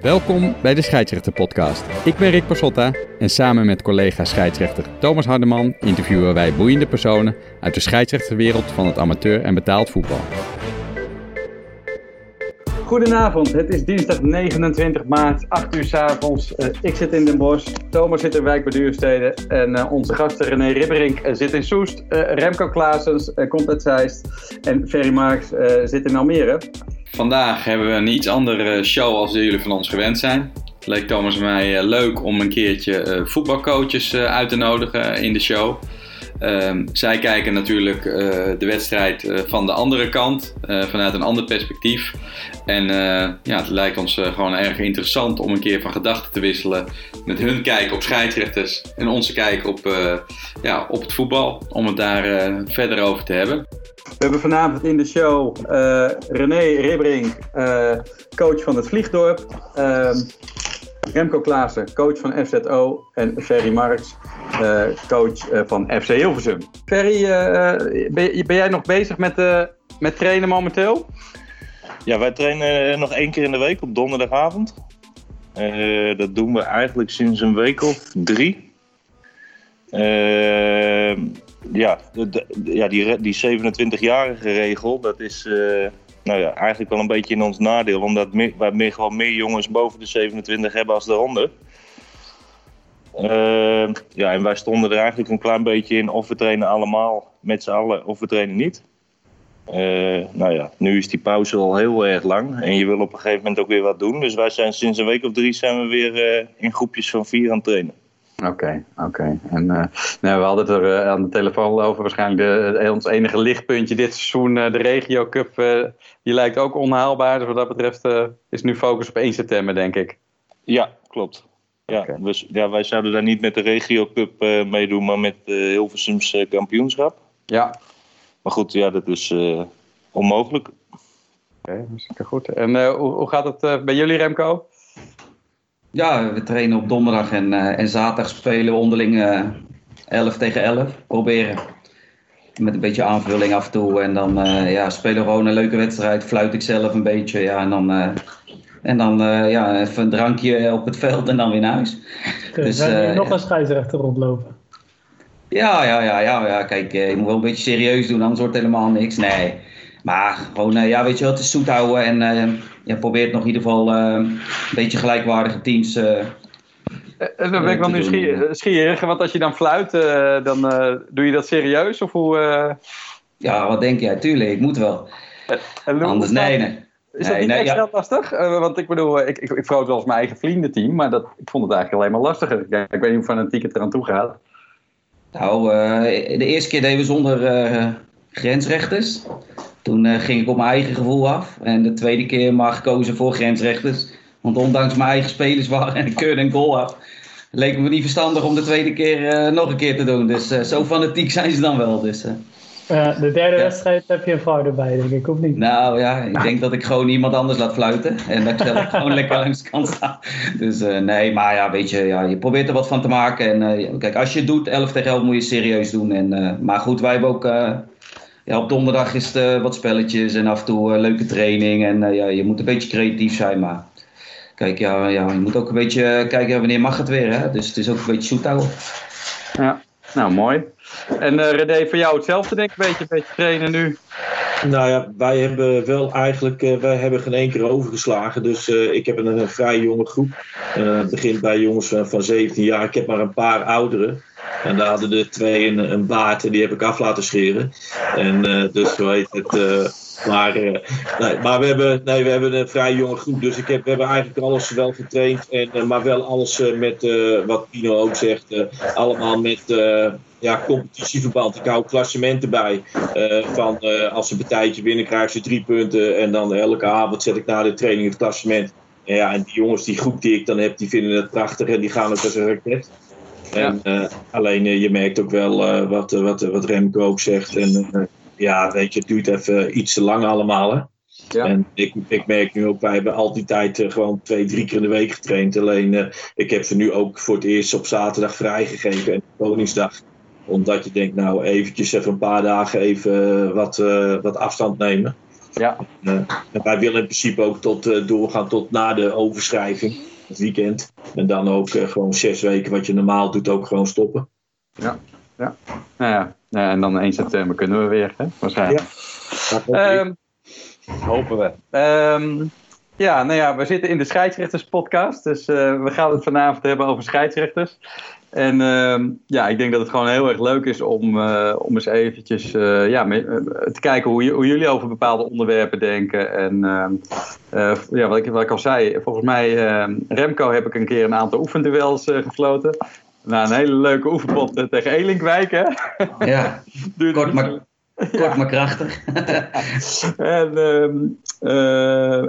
Welkom bij de Scheidsrechter Podcast. Ik ben Rick Pasotta en samen met collega scheidsrechter Thomas Hardeman interviewen wij boeiende personen uit de scheidsrechterwereld van het amateur en betaald voetbal. Goedenavond, het is dinsdag 29 maart, 8 uur s avonds. Uh, ik zit in Den Bosch, Thomas zit in Wijk bij Duurstede en uh, onze gasten René Ribberink uh, zit in Soest, Remco Klaasens komt uit Zeist en Ferry Marks zit in Almere. Vandaag hebben we een iets andere show als jullie van ons gewend zijn. Het leek Thomas en mij leuk om een keertje voetbalcoaches uit te nodigen in de show. Um, zij kijken natuurlijk de wedstrijd van de andere kant, vanuit een ander perspectief. En ja, het lijkt ons gewoon erg interessant om een keer van gedachten te wisselen met hun kijk op scheidsrechters en onze kijk op, ja, op het voetbal, om het daar verder over te hebben. We hebben vanavond in de show René Ribberink, coach van het Vliegdorp. Ehm, Remco Klaassen, coach van FZO. En Ferry Marks, uh, coach uh, van FC Hilversum. Ferry, uh, ben, ben, jij nog bezig met, met trainen momenteel? Ja, wij trainen nog één keer in de week op donderdagavond. dat doen we eigenlijk sinds een week of drie. Ja, ja, die, die 27-jarige regel, dat is nou ja, eigenlijk wel een beetje in ons nadeel. Omdat meer, wij meer, gewoon meer jongens boven de 27 hebben als de honden. Uh, ja, en wij stonden er eigenlijk een klein beetje in of we trainen allemaal met z'n allen of we trainen niet. Uh, nou ja, nu is die pauze al heel erg lang en je wil op een gegeven moment ook weer wat doen. Dus wij zijn sinds een week of drie zijn we weer in groepjes van vier aan het trainen. Oké, oké. Okay. En uh, nou, we hadden het er uh, aan de telefoon over. Waarschijnlijk de, ons enige lichtpuntje dit seizoen, uh, de Regio Cup, die lijkt ook onhaalbaar. Dus wat dat betreft is nu focus op 1 september, denk ik. Ja, klopt. Ja, okay. dus, ja, wij zouden daar niet met de Regio Cup meedoen, maar met de Hilversums kampioenschap. Ja. Maar goed, ja, dat is onmogelijk. Oké, okay, goed. En hoe, hoe gaat het bij jullie, Remco? Ja, we trainen op donderdag en, uh, en zaterdag spelen we onderling uh, eh, 11 tegen 11. Proberen. Met een beetje aanvulling af en toe. En dan uh, ja, spelen we gewoon een leuke wedstrijd. Fluit ik zelf een beetje. Ja, en dan, en dan ja, even een drankje op het veld en dan weer naar huis. Okay, dus, zijn er nog een scheidsrechter rondlopen? Ja, ja, ja, ja, ja. Kijk, je moet wel een beetje serieus doen, anders wordt helemaal niks. Nee. Maar gewoon, ja, weet je wat, het is zoet houden en je probeert nog in ieder geval uh, een beetje gelijkwaardige teams. Uh, dan ben ik wel nieuwsgierig, want als je dan fluit, uh, dan doe je dat serieus? Of hoe, Ja, wat denk jij? Tuurlijk, ik moet wel. En Anders, nee, nee. Is dat niet nee, extra ja. lastig? want ik bedoel, ik, ik, ik wel eens mijn eigen vriendenteam, maar dat, ik vond het eigenlijk alleen maar lastiger. Ik weet niet hoe fanatiek het eraan toe gaat. Nou, de eerste keer deden we zonder grensrechters. Toen uh, ging ik op mijn eigen gevoel af. En de tweede keer maar gekozen voor grensrechters. Want ondanks mijn eigen spelers waren en ik keurde een goal af. Leek me niet verstandig om de tweede keer uh, nog een keer te doen. Dus uh, zo fanatiek zijn ze dan wel. Dus, de derde ja. wedstrijd heb je een vrouw erbij, denk ik, of niet? Nou ja, ik denk dat ik gewoon iemand anders laat fluiten. En dat ik zelf gewoon lekker langs de kant sta. Dus nee, maar ja, weet je, ja, je probeert er wat van te maken. En kijk, als je het doet, 11 tegen 11 moet je serieus doen. En, maar goed, wij hebben ook ja, op donderdag is het uh, wat spelletjes en af en toe uh, leuke training. En uh, ja, je moet een beetje creatief zijn, maar kijk, ja, ja, je moet ook een beetje kijken wanneer mag het weer. Hè? Dus het is ook een beetje zoet houden. Ja, nou mooi. En uh, René, voor jou hetzelfde denk ik, een beetje, een beetje trainen nu? Nou ja, wij hebben wel eigenlijk, wij hebben geen één keer overgeslagen. Dus ik heb een, een vrij jonge groep. het begint bij jongens van, van 17 jaar. Ik heb maar een paar ouderen. En daar hadden de twee een, een baard en die heb ik af laten scheren. En uh, dus zo heet het. Uh, maar, nee, maar we hebben, nee, we hebben een vrij jonge groep. Dus ik heb, we hebben eigenlijk alles wel getraind. En, maar wel alles met, wat Pino ook zegt, allemaal met ja, competitieverband. Ik hou klassementen bij. van als ze een partijtje winnen, krijgen ze drie punten. En dan elke avond zet ik na de training het klassement. En, ja, en die jongens, die groep die ik dan heb, die vinden het prachtig en die gaan ook als een raket. En, ja. uh, alleen uh, je merkt ook wel uh, wat, wat, wat Remco ook zegt. En ja, weet je, het duurt even iets te lang allemaal. Hè? Ja. En ik, ik merk nu ook, wij hebben al die tijd gewoon twee, drie keer in de week getraind. Alleen ik heb ze nu ook voor het eerst op zaterdag vrijgegeven en Koningsdag. Omdat je denkt, nou eventjes even een paar dagen even wat, wat afstand nemen. Ja. En wij willen in principe ook tot, doorgaan tot na de overschrijving, het weekend. En dan ook uh, gewoon zes weken, wat je normaal doet, ook gewoon stoppen. Ja, ja. Nou ja, ja en dan 1 september kunnen we weer, hè? waarschijnlijk. Ja. Um, hopen we. Um, ja, nou ja, we zitten in de scheidsrechterspodcast, dus we gaan het vanavond hebben over scheidsrechters. En uh, ja, ik denk dat het gewoon heel erg leuk is om, uh, om eens eventjes uh, ja, te kijken hoe, hoe, jullie over bepaalde onderwerpen denken. En uh, ja, wat, ik, wat ik al zei, volgens mij, ehm, Remco heb ik een keer een aantal oefenduels gefloten. Nou, een hele leuke oefenpot tegen Elinkwijk, hè? Ja, kort maar, kort maar krachtig. en,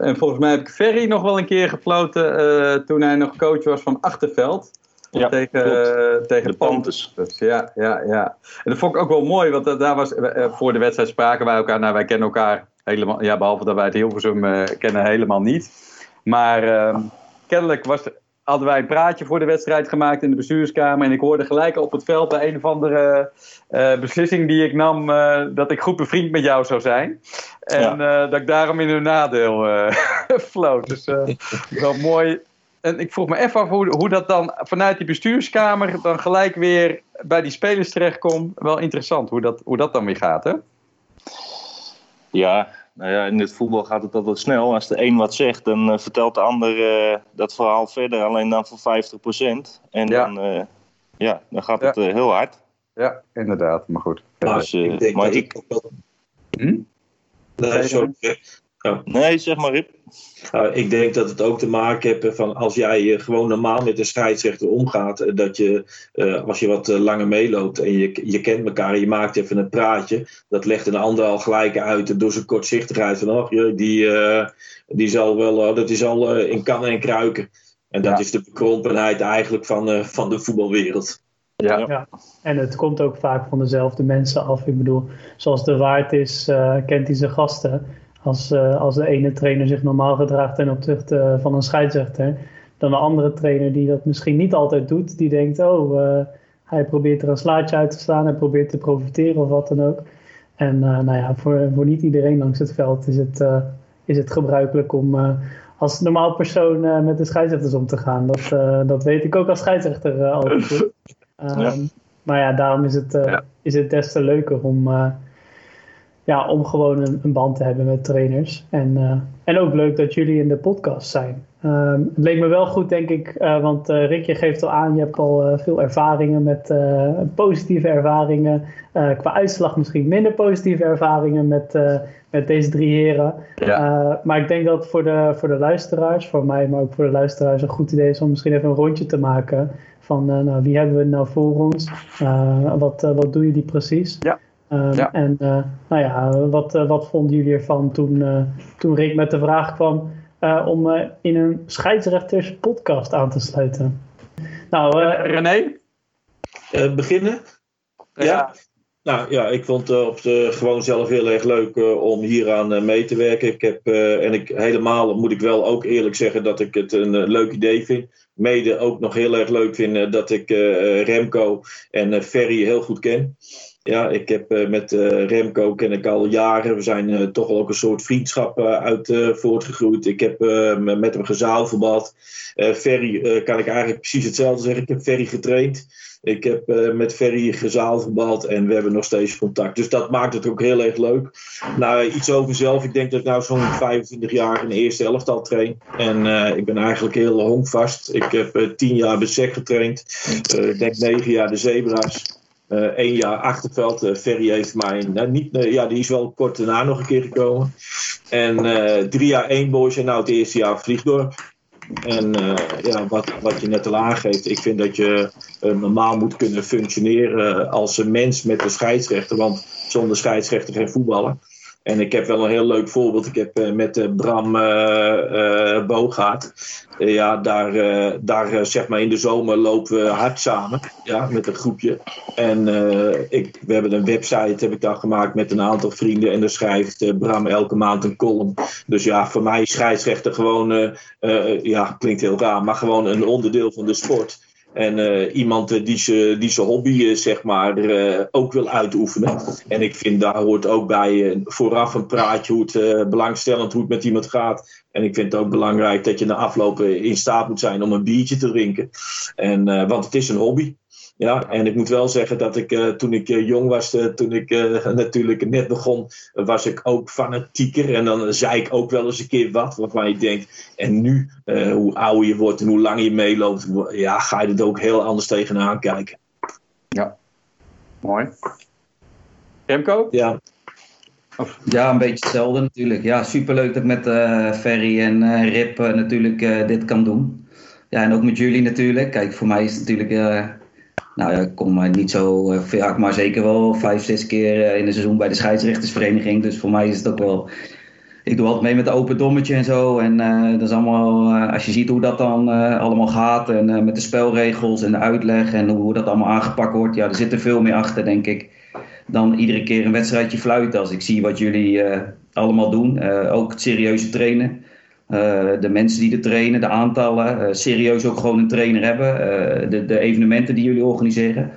en volgens mij heb ik Ferry nog wel een keer gefloten toen hij nog coach was van Achterveld. Ja, tegen, uh, tegen de Panthers. Ja, ja, ja. En dat vond ik ook wel mooi, want daar was uh, voor de wedstrijd spraken wij elkaar. Nou, wij kennen elkaar helemaal, ja, behalve dat wij het Hilversum uh, kennen, helemaal niet. Maar ehm, kennelijk was, hadden wij een praatje voor de wedstrijd gemaakt in de bestuurskamer. En ik hoorde gelijk op het veld bij een of andere beslissing die ik nam, dat ik goed bevriend met jou zou zijn. En ja. dat ik daarom in hun nadeel floot. Dus wel mooi en ik vroeg me even af hoe, hoe dat dan vanuit die bestuurskamer dan gelijk weer bij die spelers terechtkomt. Wel interessant hoe dat, hoe dat dan weer gaat, hè? Ja, nou ja, in het voetbal gaat het altijd snel. Als de een wat zegt, dan uh, vertelt de ander uh, dat verhaal verder, alleen dan voor 50%. En ja. dan, uh, ja, dan gaat het heel hard. Ja, inderdaad, maar goed. Maar, dus, ik denk maar dat ik... ik... Hm? Nee, sorry. Nee, zeg maar Rip. Nou, ik denk dat het ook te maken heeft van als jij gewoon normaal met de scheidsrechter omgaat, eh, dat je uh, als je wat langer meeloopt en je, je kent elkaar je maakt even een praatje, dat legt een ander al gelijk uit door zijn kortzichtigheid van oh, die, uh, die zal wel, dat is al in kannen en kruiken. En dat ja. is de bekrompenheid eigenlijk van, van de voetbalwereld. Ja. ja. en het komt ook vaak van dezelfde mensen af. Ik bedoel, zoals de waard is, kent hij zijn gasten. Als, uh, als de ene trainer zich normaal gedraagt ten opzichte van een scheidsrechter, dan een andere trainer die dat misschien niet altijd doet, die denkt: oh, uh, hij probeert er een slaatje uit te slaan, hij probeert te profiteren of wat dan ook. En nou ja, voor, voor niet iedereen langs het veld is het, is het gebruikelijk om als normaal persoon met de scheidsrechters om te gaan. Dat, dat weet ik ook als scheidsrechter altijd goed. Um, ja. Maar ja, daarom is het, ja. is het des te leuker om ja, om gewoon een, een, band te hebben met trainers. En, uh, en ook leuk dat jullie in de podcast zijn. Um, het leek me wel goed, denk ik, uh, want uh, Rick, je geeft al aan, je hebt al veel ervaringen met positieve ervaringen. qua uitslag misschien minder positieve ervaringen met, met deze drie heren. Ja. maar ik denk dat het voor de, voor de luisteraars, voor mij, maar ook voor de luisteraars, een goed idee is om misschien even een rondje te maken. Van nou, wie hebben we nou voor ons? wat, wat doen jullie precies? Ja. Um, ja. En uh, nou ja, wat, uh, wat vonden jullie ervan toen, uh, toen Rick met de vraag kwam om in een scheidsrechters podcast aan te sluiten? Nou, René? beginnen? Ja. ja. Nou ja, ik vond het op de, gewoon zelf heel erg leuk om hieraan mee te werken. Ik heb, en ik helemaal moet ik wel ook eerlijk zeggen dat ik het een leuk idee vind. Mede ook nog heel erg leuk vind dat ik Remco en Ferry heel goed ken. Ja, ik heb uh, met uh, Remco ken ik al jaren. We zijn uh, toch ook een soort vriendschap uit voortgegroeid. Ik heb met hem gezaalverbad. Ferry kan ik eigenlijk precies hetzelfde zeggen. Ik heb Ferry getraind. Ik heb met Ferry gezaalverbad en we hebben nog steeds contact. Dus dat maakt het ook heel erg leuk. Nou, iets over mezelf. Ik denk dat ik nou zo'n 25 jaar in de eerste elftal train. En ik ben eigenlijk heel honkvast. Ik heb 10 jaar bij SEC getraind. ik denk 9 jaar de Zebra's. Eén uh, jaar achterveld. Uh, Ferry heeft mij, uh, niet, ja, die is wel kort daarna nog een keer gekomen. En drie jaar één en nou het eerste jaar Vliegdorp. En ja, wat, wat je net al aangeeft, ik vind dat je normaal moet kunnen functioneren als een mens met de scheidsrechter. Want zonder scheidsrechter geen voetballen. En ik heb wel een heel leuk voorbeeld. Ik heb uh, met uh, Bram uh, Bogaert. ja, daar, daar zeg maar in de zomer lopen we hard samen. Ja, met een groepje. En ik, we hebben een website heb ik daar gemaakt met een aantal vrienden. En daar schrijft Bram elke maand een column. Dus ja, voor mij is scheidsrechter gewoon, ja, klinkt heel raar, maar gewoon een onderdeel van de sport. En uh, iemand die zijn hobby zeg maar, ook wil uitoefenen. En ik vind daar hoort ook bij vooraf een praatje hoe het belangstellend hoe het met iemand gaat. En ik vind het ook belangrijk dat je na aflopen in staat moet zijn om een biertje te drinken. En, want het is een hobby. Ja, en ik moet wel zeggen dat ik uh, toen ik uh, jong was, uh, toen ik natuurlijk net begon, was ik ook fanatieker. En dan zei ik ook wel eens een keer wat waarvan je denkt. En nu, hoe ouder je wordt en hoe langer je meeloopt, ja, ga je er ook heel anders tegenaan kijken. Ja, mooi. Remco? Ja. Ja, een beetje hetzelfde natuurlijk. Ja, superleuk dat ik met Ferry en Rip natuurlijk dit kan doen. Ja, en ook met jullie natuurlijk. Kijk, voor mij is het natuurlijk nou ik kom niet zo eh, vaak, maar zeker wel vijf, zes keer eh, in een seizoen bij de scheidsrechtersvereniging. Dus voor mij is het ook wel. Ik doe altijd mee met de open dommetje en zo. En uh, dat is allemaal, als je ziet hoe dat dan allemaal gaat. En met de spelregels en de uitleg en hoe dat allemaal aangepakt wordt. Ja, er zit er veel meer achter, denk ik. Dan iedere keer een wedstrijdje fluiten. Als ik zie wat jullie allemaal doen. ook het serieuze trainen. Eh, de mensen die er trainen, de aantallen, uh, serieus ook gewoon een trainer hebben, uh, de, de, evenementen die jullie organiseren.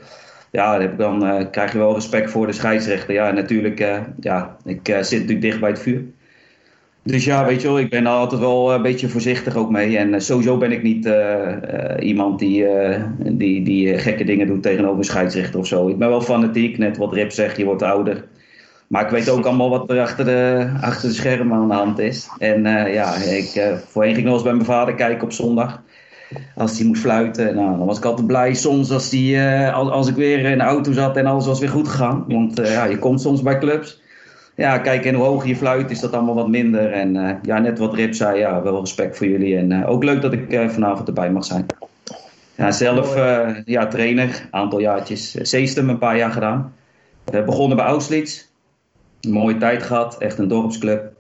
Ja, dan, dan krijg je wel respect voor de scheidsrechter. Ja, natuurlijk, ja, ik zit natuurlijk dicht bij het vuur. Dus ja, weet je wel, ik ben er altijd wel een beetje voorzichtig ook mee. En sowieso ben ik niet iemand die, die, die gekke dingen doet tegenover een scheidsrechter of zo. Ik ben wel fanatiek, net wat Rip zegt, je wordt ouder. Maar ik weet ook allemaal wat er achter de, achter de schermen aan de hand is. En uh, ja, ik, uh, voorheen ging ik nog eens bij mijn vader kijken op zondag. Als hij moest fluiten. Nou, dan was ik altijd blij soms als, die, uh, als, als ik weer in de auto zat en alles was weer goed gegaan. Want ja, je komt soms bij clubs. Ja, kijk, en hoe hoger je fluit is dat allemaal wat minder. En ja, net wat Rip zei, ja, wel respect voor jullie. En ook leuk dat ik vanavond erbij mag zijn. Ja, zelf ja, trainer, aantal jaartjes. Zeestem een paar jaar gedaan. begonnen bij Auslitz mooie tijd gehad, echt een dorpsclub.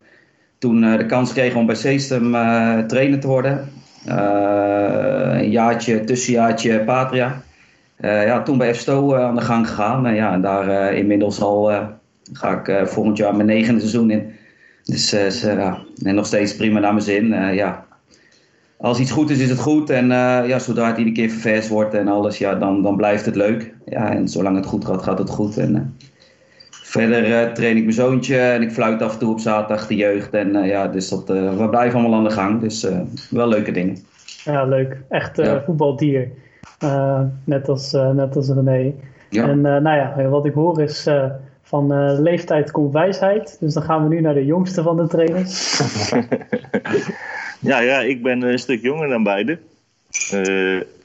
Toen uh, de kans kreeg om bij Seestem uh, trainer te worden. Uh, een jaartje, tussenjaartje Patria. ja, toen bij FSTO aan de gang gegaan. En ja, daar inmiddels al ga ik volgend jaar mijn negende seizoen in. Dus ja, en nog steeds prima naar mijn zin. ja. Als iets goed is, is het goed. En ja, zodra het iedere keer ververs wordt en alles, ja, dan, dan blijft het leuk. Ja, en zolang het goed gaat, gaat het goed. En, Verder uh, train ik mijn zoontje en ik fluit af en toe op zaterdag de jeugd. En uh, ja, dus dat, uh, we blijven allemaal aan de gang. Dus wel leuke dingen. Ja, leuk. Echt ja. voetbaldier. net, als, net als René. Ja. En nou ja, wat ik hoor is van leeftijd komt wijsheid. Dus dan gaan we nu naar de jongste van de trainers. ja, ja, ik ben een stuk jonger dan beide.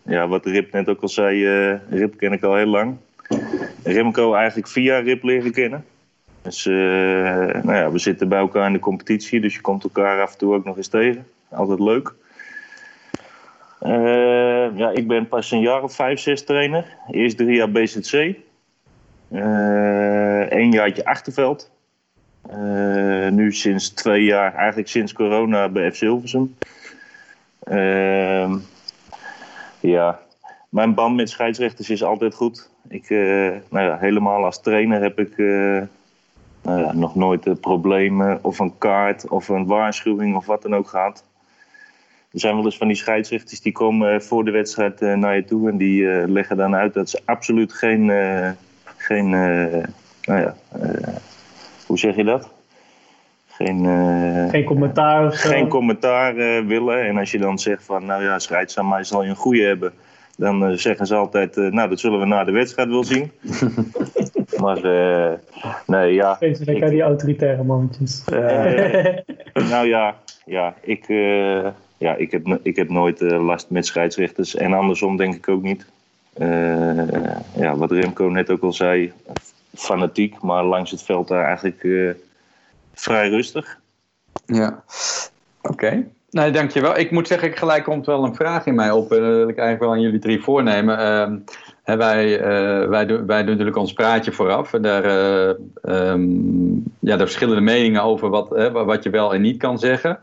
ja, wat Rip net ook al zei, Rip ken ik al heel lang. Remco eigenlijk via Rip leren kennen. Dus uh, nou ja, we zitten bij elkaar in de competitie, dus je komt elkaar af en toe ook nog eens tegen. Altijd leuk. Uh, ja, ik ben pas een jaar of vijf, zes trainer. Eerst drie jaar BZC. Eén jaartje Achterveld. nu sinds twee jaar, eigenlijk sinds corona bij F. Silversum. ja, mijn band met scheidsrechters is altijd goed. Ik, uh, nou ja, helemaal als trainer heb ik uh, nou ja, nog nooit uh, problemen of een kaart of een waarschuwing of wat dan ook gehad. Er zijn wel eens van die scheidsrechters die komen voor de wedstrijd naar je toe en die leggen dan uit dat ze absoluut geen, geen nou ja, hoe zeg je dat? Geen, geen commentaar. Geen commentaar willen. En als je dan zegt van, nou ja, scheids aan mij zal je een goede hebben dan uh, zeggen ze altijd, uh, nou dat zullen we na de wedstrijd wel zien. maar uh, nee, ja. Steeds lekker die autoritaire mannetjes. nou ja, ja ik, ja, ik, heb, ik heb nooit last met scheidsrechters. En andersom denk ik ook niet. ja, wat Remco net ook al zei, fanatiek, maar langs het veld daar eigenlijk vrij rustig. Ja, oké. Nee, dankjewel. Ik moet zeggen, gelijk komt wel een vraag in mij op. En dat wil ik eigenlijk wel aan jullie drie voornemen. Hè, wij, uh, wij, doen, wij doen natuurlijk ons praatje vooraf. En daar, uh, um, ja, daar verschillende meningen over wat, wat je wel en niet kan zeggen.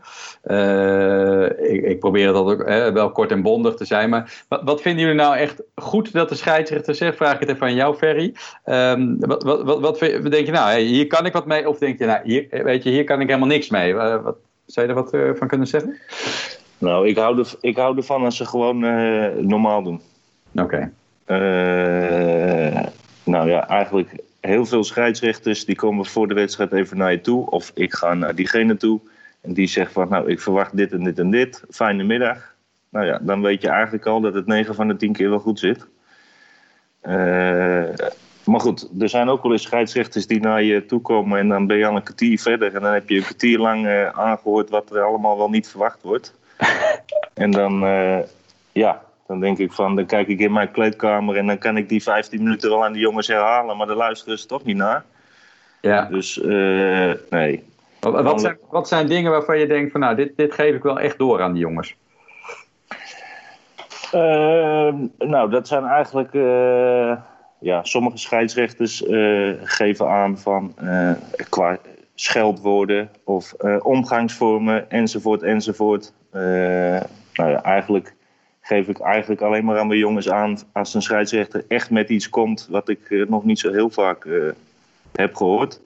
Ik, ik, probeer dat ook wel kort en bondig te zijn. Maar wat, wat, vinden jullie nou echt goed dat de scheidsrechter zegt? Vraag ik het even aan jou, Ferry. Um, wat, wat, wat, wat, denk je nou, hier kan ik wat mee? Of denk je, nou, hier, weet je, hier kan ik helemaal niks mee? Zou je er wat uh, van kunnen zeggen? Nou, ik hou, er, ik hou ervan als ze gewoon uh, normaal doen. Oké. Eh, nou ja, eigenlijk heel veel scheidsrechters die komen voor de wedstrijd even naar je toe. Of ik ga naar diegene toe. En die zegt van, nou, ik verwacht dit en dit en dit. Fijne middag. Nou ja, dan weet je eigenlijk al dat het 9 van de 10 keer wel goed zit. Eh, maar goed, er zijn ook wel eens scheidsrechters die naar je toe komen en dan ben je al een kwartier verder. En dan heb je een kwartier lang eh, aangehoord wat er allemaal wel niet verwacht wordt. en dan, eh, ja, dan denk ik van, dan kijk ik in mijn kleedkamer en dan kan ik die 15 minuten wel aan de jongens herhalen. Maar daar luisteren ze toch niet naar. Ja. Dus eh, nee, Wat, wat, zijn, wat zijn dingen waarvan je denkt van nou, dit, dit geef ik wel echt door aan die jongens? Ehm, nou, dat zijn eigenlijk. Ja, sommige scheidsrechters eh, geven aan van. eh, qua scheldwoorden of eh, omgangsvormen enzovoort enzovoort. Nou ja, eigenlijk geef ik eigenlijk alleen maar aan mijn jongens aan als een scheidsrechter echt met iets komt wat ik nog niet zo heel vaak heb gehoord.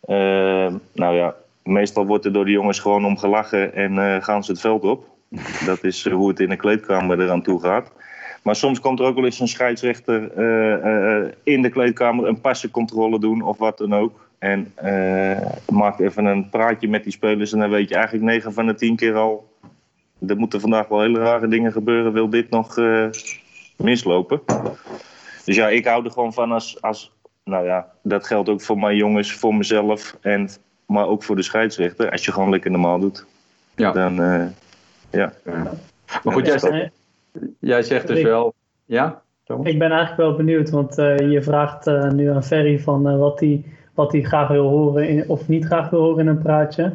Ehm, nou ja, meestal wordt er door de jongens gewoon om gelachen en gaan ze het veld op. Dat is hoe het in de kleedkamer eraan toe gaat. Maar soms komt er ook wel eens een scheidsrechter eh, eh, in de kleedkamer een passencontrole doen of wat dan ook. En eh, maakt even een praatje met die spelers en dan weet je eigenlijk 9 van de 10 keer al. Er moeten vandaag wel hele rare dingen gebeuren. Wil dit nog mislopen? Dus ja, ik hou er gewoon van als, als. Nou ja, dat geldt ook voor mijn jongens, voor mezelf. En, maar ook voor de scheidsrechter. Als je gewoon lekker normaal doet. Ja. Dan, eh, ja. Maar goed, jij, Ja, jij zegt dus Ik- wel. Ja? Thomas? Ik ben eigenlijk wel benieuwd, want eh, je vraagt eh, nu aan Ferry van eh, wat hij wat hij graag wil horen in- of niet graag wil horen in een praatje.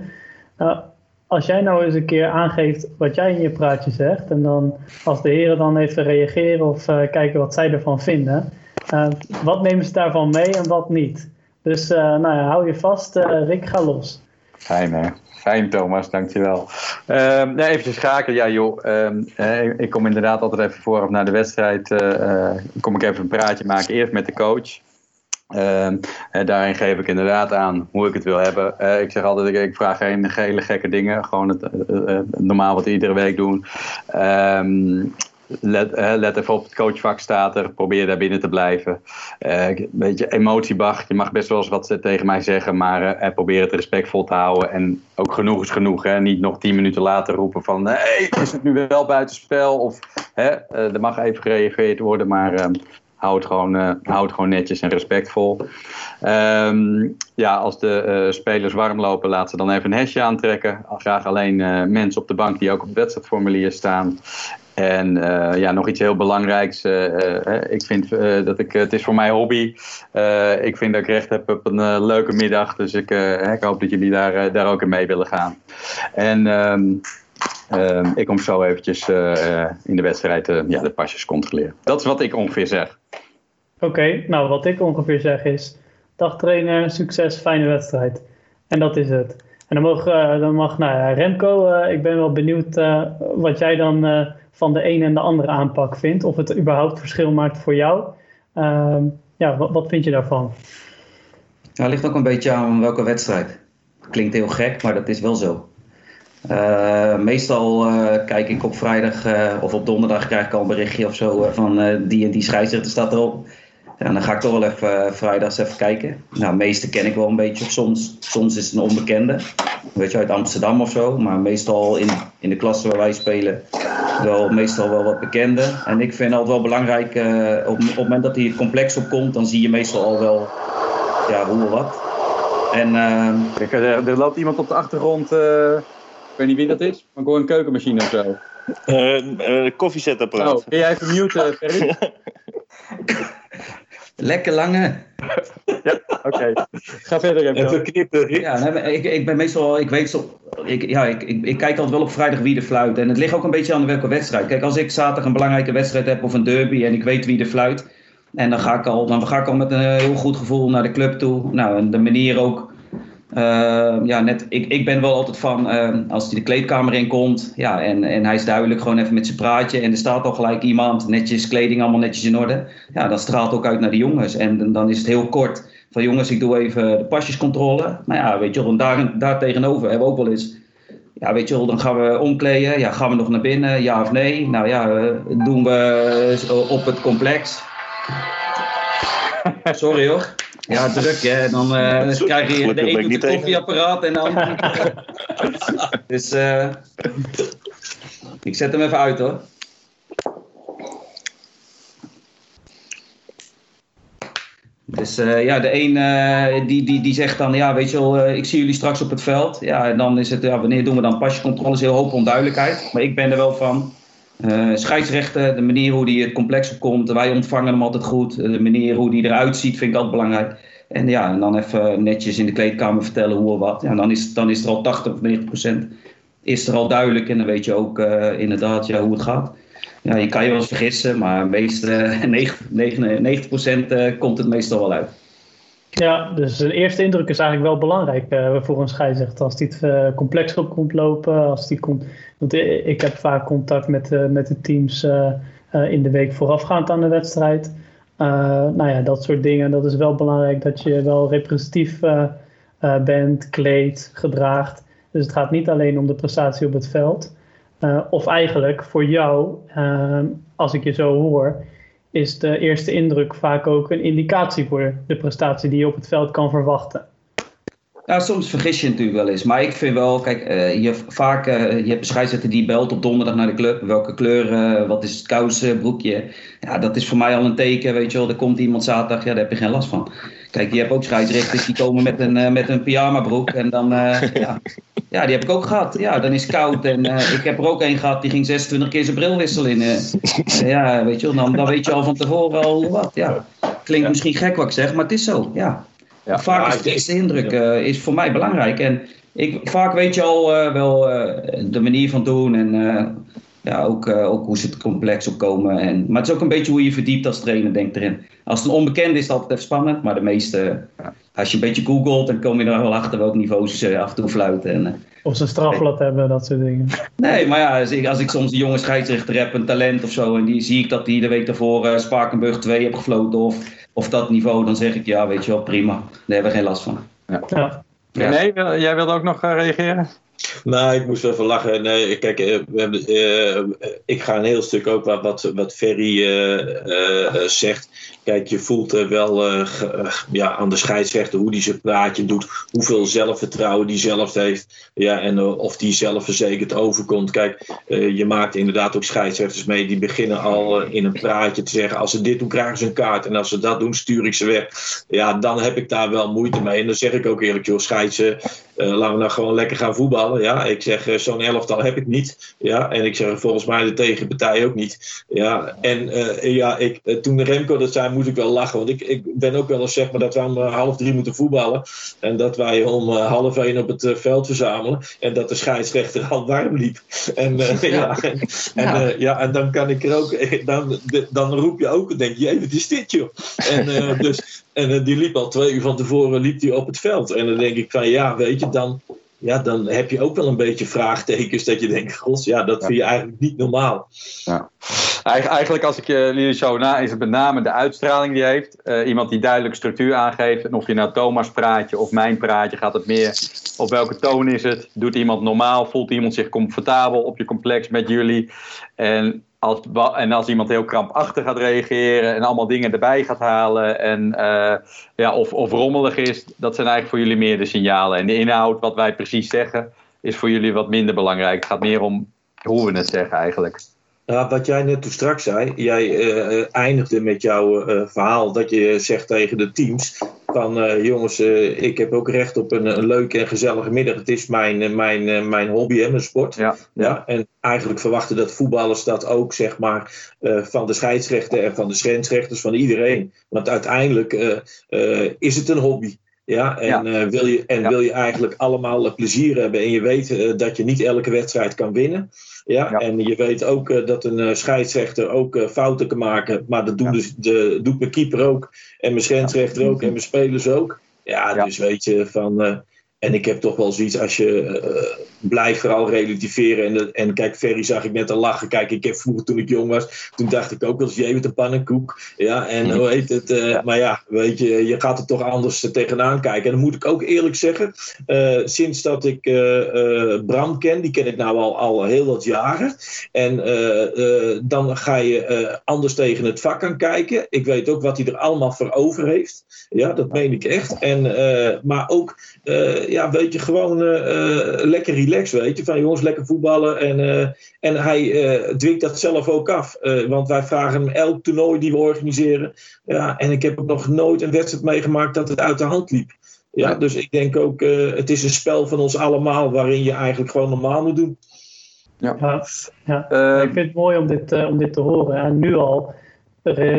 Nou, als jij nou eens een keer aangeeft wat jij in je praatje zegt, en dan als de heren dan even reageren of eh, kijken wat zij ervan vinden, eh, wat nemen ze daarvan mee en wat niet? Dus eh, nou ja, hou je vast, eh, Rick, ga los. Fijn hè? Fijn Thomas, dankjewel. Ehm nee, even schaken. Ja joh, ehm, eh, ik kom inderdaad altijd even vooraf naar de wedstrijd. eh, eh, kom ik even een praatje maken. Eerst met de coach. Ehm, daarin geef ik inderdaad aan hoe ik het wil hebben. Ik zeg altijd, ik, vraag geen hele gekke dingen. Gewoon het, eh, normaal wat iedere week doen. Ehm, let, eh, let even op het coachvak staat er. Probeer daar binnen te blijven. Eh, een beetje emotiebag. Je mag best wel eens wat tegen mij zeggen. Maar eh, probeer het respectvol te houden. En ook genoeg is genoeg. Hè? Niet nog tien minuten later roepen van... Hey, is het nu wel buitenspel? Of hè, eh, er mag even gereageerd worden. Maar ehm, hou, het gewoon, het gewoon netjes en respectvol. Ehm, ja, als de eh, spelers warm lopen, laat ze dan even een hesje aantrekken. Graag alleen eh, mensen op de bank die ook op het wedstrijdformulier staan. En ja, nog iets heel belangrijks. ik vind dat ik, het is voor mij hobby. Ik vind dat ik recht heb op een leuke middag. Dus ik, ik hoop dat jullie daar, daar ook in mee willen gaan. En ehm, ehm, ik kom zo eventjes eh, in de wedstrijd eh, ja, de pasjes controleren. Dat is wat ik ongeveer zeg. Oké, nou wat ik ongeveer zeg is: dag trainer, succes, fijne wedstrijd. En dat is het. En dan mag, eh, dan mag nou ja, Remco, eh, ik ben wel benieuwd eh, wat jij dan eh, van de ene en de andere aanpak vindt. Of het überhaupt verschil maakt voor jou. Ehm, ja, wat, wat vind je daarvan? Ja, het ligt ook een beetje aan welke wedstrijd. Klinkt heel gek, maar dat is wel zo. Eh, meestal eh, kijk ik op vrijdag eh, of op donderdag krijg ik al een berichtje of zo van die en die scheidsrechter staat erop. Ja, dan ga ik toch wel even vrijdags even kijken. Nou, de meeste ken ik wel een beetje. Soms, soms is het een onbekende. Weet je, uit Amsterdam of zo. Maar meestal in, in de klasse waar wij spelen wel meestal wel wat bekende. En ik vind het altijd wel belangrijk, op, op het moment dat hij complex opkomt, dan zie je meestal al wel ja, hoe of wat. En, Kijk, er, er, loopt iemand op de achtergrond, weet niet wie dat is, maar ik hoor een keukenmachine of zo. Uh, koffiezetapparaat. Oh, kun jij even muten, Ferry? Lekker lange. ja, oké. Okay. Ga verder even. Even knippen. Ja, nee, ik, ik ben meestal, ik weet zo, ik, ja, ik, ik, ik, kijk altijd wel op vrijdag wie er fluit. En het ligt ook een beetje aan welke wedstrijd. Kijk, als ik zaterdag een belangrijke wedstrijd heb of een derby en ik weet wie er fluit. En dan ga ik al, dan ga ik al met een heel goed gevoel naar de club toe. Nou, en de manier ook. Uh, ja, net, ik, ik ben wel altijd van uh, als hij de kleedkamer in komt. Ja, en, en hij is duidelijk gewoon even met zijn praatje. En er staat al gelijk iemand, netjes kleding, allemaal netjes in orde. Ja, dat straalt ook uit naar de jongens. En dan is het heel kort van jongens, ik doe even de pasjescontrole. Maar ja, weet je wel, daar, daar tegenover hebben we ook wel eens ja, weet je wel, dan gaan we omkleden. Ja, gaan we nog naar binnen? Ja of nee? Nou ja, eh, doen we op het complex. Sorry hoor. Ja, druk hè. Dan uh, krijg je de ene het koffieapparaat en de andere. dus uh, ik zet hem even uit hoor. Dus uh, ja, de een uh, die, die, die zegt dan, ja, weet je wel, uh, ik zie jullie straks op het veld. Ja, en dan is het, ja, wanneer doen we dan pasjecontroles? Heel hoop onduidelijkheid. Maar ik ben er wel van. Scheidsrechten, de manier hoe die het complex opkomt, wij ontvangen hem altijd goed. De manier hoe die eruit ziet, vind ik altijd belangrijk. En ja, en dan even netjes in de kleedkamer vertellen hoe of wat. Ja, dan is, dan is er al 80 of 90 procent is er al duidelijk. En dan weet je ook inderdaad ja, hoe het gaat ja, je kan je wel eens vergissen, maar meeste, 90, 90%, komt het meestal wel uit. Ja, dus de eerste indruk is eigenlijk wel belangrijk uh, voor een scheidsrechter. Als die het uh, complex komt lopen, als die komt. Want ik heb vaak contact met, met de teams in de week voorafgaand aan de wedstrijd. nou ja, dat soort dingen. Dat is wel belangrijk dat je wel representatief bent, kleedt, gedraagt. Dus het gaat niet alleen om de prestatie op het veld. Of eigenlijk voor jou, als ik je zo hoor, is de eerste indruk vaak ook een indicatie voor de prestatie die je op het veld kan verwachten. Ja, soms vergis je natuurlijk wel eens. Maar ik vind wel, kijk, uh, je, vaak, je hebt een scheidsrechter die belt op donderdag naar de club. Welke kleur, wat is het kousen, broekje. Ja, dat is voor mij al een teken, weet je wel. Er komt iemand zaterdag, ja, daar heb je geen last van. Kijk, je hebt ook scheidsrechters die komen met een, uh, met een pyjama broek. En dan, uh, ja. ja, die heb ik ook gehad. Ja, dan is het koud. En uh, ik heb er ook een gehad die ging 26 keer zijn bril wisselen. In, ja, weet je wel, dan, dan weet je al van tevoren al wat. Ja. Klinkt misschien gek wat ik zeg, maar het is zo. Ja. ja. Vaak is de eerste indruk is voor mij belangrijk. En ik, vaak weet je al wel de manier van doen en ja, ook, uh, ook hoe ze het complex opkomen. En, maar het is ook een beetje hoe je verdiept als trainer, denk erin. Als het een onbekende is, is het altijd even spannend. Maar de meeste, als je een beetje googelt, dan kom je er wel achter welke niveaus ze af en toe fluiten. En, uh, of ze strafblad hebben, dat soort dingen. Nee, maar ja, als ik, als ik soms een jonge scheidsrechter heb, een talent of zo, en die zie ik dat die de week daarvoor uh, Spakenburg 2 heeft gefloten, of, of dat niveau, dan zeg ik ja, weet je wel, prima. Daar hebben we geen last van. Ja. ja. Nee, jij wilde ook nog reageren? Nou, ik moest even lachen. Nee, kijk, eh, we hebben, uh, ik ga een heel stuk ook wat, wat, Ferry zegt. Kijk, je voelt wel ja, aan de scheidsrechter hoe die zijn praatje doet. Hoeveel zelfvertrouwen die zelf heeft. Ja, en of die zelfverzekerd overkomt. Kijk, je maakt inderdaad ook scheidsrechters mee. Die beginnen al in een praatje te zeggen. Als ze dit doen, krijgen ze een kaart. En als ze dat doen, stuur ik ze weg. Ja, dan heb ik daar wel moeite mee. En dan zeg ik ook eerlijk, joh, scheidsen. laten we nou gewoon lekker gaan voetballen. Ja, ik zeg, uh, zo'n elftal heb ik niet. Ja, en ik zeg volgens mij de tegenpartij ook niet. Ja, en uh, ja, ik, uh, toen Remco dat zei, moest ik wel lachen. Want ik, ik ben ook wel eens zeg maar dat wij om half drie moeten voetballen. En dat wij om half één op het veld verzamelen. En dat de scheidsrechter al warm liep. En, ja. ja. en, en, ja. en dan kan ik er ook, dan, dan roep je ook, denk je, wat is dit joh? En, dus, en die liep al twee uur van tevoren liep die op het veld. En dan denk ik van ja, weet je, dan, ja, dan heb je ook wel een beetje vraagtekens dat je denkt, god, ja, dat vind je eigenlijk niet normaal. Ja. Eigenlijk als ik jullie zo na, is het met name de uitstraling die heeft. Uh, iemand die duidelijk structuur aangeeft. En of je nou Thomas praatje of mijn praatje, gaat het meer op welke toon is het? Doet iemand normaal? Voelt iemand zich comfortabel op je complex met jullie? En als, en als iemand heel krampachtig gaat reageren en allemaal dingen erbij gaat halen en, uh, ja, of, of rommelig is, dat zijn eigenlijk voor jullie meer de signalen. En de inhoud, wat wij precies zeggen, is voor jullie wat minder belangrijk. Het gaat meer om hoe we het zeggen eigenlijk. Ja, wat jij net toen straks zei, jij uh, eindigde met jouw uh, verhaal dat je zegt tegen de teams van jongens, ik heb ook recht op een, een, leuke en gezellige middag. Het is mijn, mijn, mijn hobby en mijn sport. Ja, ja. En eigenlijk verwachten dat voetballers dat ook zeg maar van de scheidsrechter en van de scheidsrechters, van iedereen. Want uiteindelijk is het een hobby. Ja, en, ja. wil, je, en wil je eigenlijk allemaal plezier hebben en je weet dat je niet elke wedstrijd kan winnen. Ja, en je weet ook uh, dat een uh, scheidsrechter ook uh, fouten kan maken. Maar dat doet, dus de, doet mijn keeper ook. En mijn scheidsrechter ook. En mijn spelers ook. Ja, dus weet je, van... En ik heb toch wel zoiets als je blijft vooral relativeren. En, en kijk, Ferry zag ik net al lachen. Kijk, ik heb vroeger toen ik jong was, toen dacht ik ook wel eens, je met een pannenkoek. Ja, en hoe heet het? Uh, Maar ja, weet je, je gaat er toch anders tegenaan kijken. En dan moet ik ook eerlijk zeggen, uh, sinds dat ik Bram ken, die ken ik nou al, al heel wat jaren. En dan ga je anders tegen het vak aan kijken. Ik weet ook wat hij er allemaal voor over heeft. Ja, dat meen ik echt. En, maar ook ja, weet je, gewoon lekker relaxed, weet je. Van jongens, lekker voetballen. En, uh, en hij dwingt dat zelf ook af. want wij vragen hem elk toernooi die we organiseren. Ja, en ik heb ook nog nooit een wedstrijd meegemaakt dat het uit de hand liep. Ja, dus ik denk ook, het is een spel van ons allemaal waarin je eigenlijk gewoon normaal moet doen. Ja, ja, ja. ik vind het mooi om dit, om dit te horen. En nu al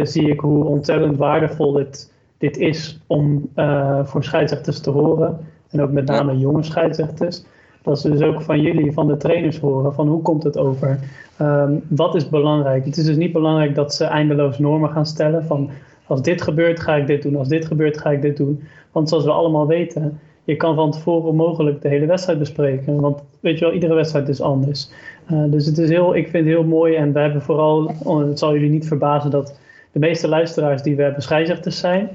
zie ik hoe ontzettend waardevol dit, dit is om voor scheidsrechters te horen. En ook met name jonge scheidsrechters. Dat ze dus ook van jullie, van de trainers horen, van hoe komt het over? Um, wat is belangrijk? Het is dus niet belangrijk dat ze eindeloos normen gaan stellen van als dit gebeurt ga ik dit doen, als dit gebeurt ga ik dit doen. Want zoals we allemaal weten, je kan van tevoren mogelijk de hele wedstrijd bespreken. Want weet je wel, iedere wedstrijd is anders. Uh, dus het is heel, ik vind het heel mooi en we hebben vooral, oh, het zal jullie niet verbazen dat de meeste luisteraars die we hebben scheidsrechters zijn.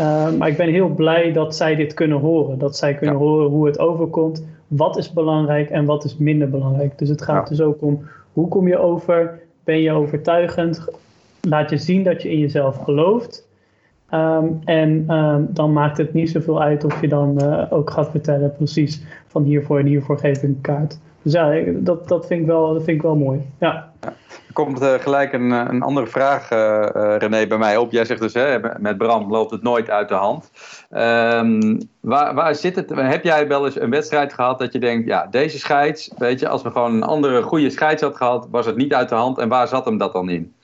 Uh, maar ik ben heel blij dat zij dit kunnen horen. Dat zij kunnen horen hoe het overkomt. Wat is belangrijk en wat is minder belangrijk. Dus het gaat dus ook om hoe kom je over? Ben je overtuigend? Laat je zien dat je in jezelf gelooft. Um, en um, dan maakt het niet zoveel uit of je dan uh, ook gaat vertellen precies van hiervoor en hiervoor geef ik een kaart. Dus ja, dat, dat, vind, ik wel, dat vind ik wel mooi. Ja. Komt uh, gelijk een, eh, een andere vraag, uh, René, bij mij op. Jij zegt dus, hè, met Bram loopt het nooit uit de hand. Um, waar, waar zit het? Heb jij wel eens een wedstrijd gehad dat je denkt, ja, deze scheids, weet je, als we gewoon een andere goede scheids had gehad, was het niet uit de hand. En waar zat hem dat dan in?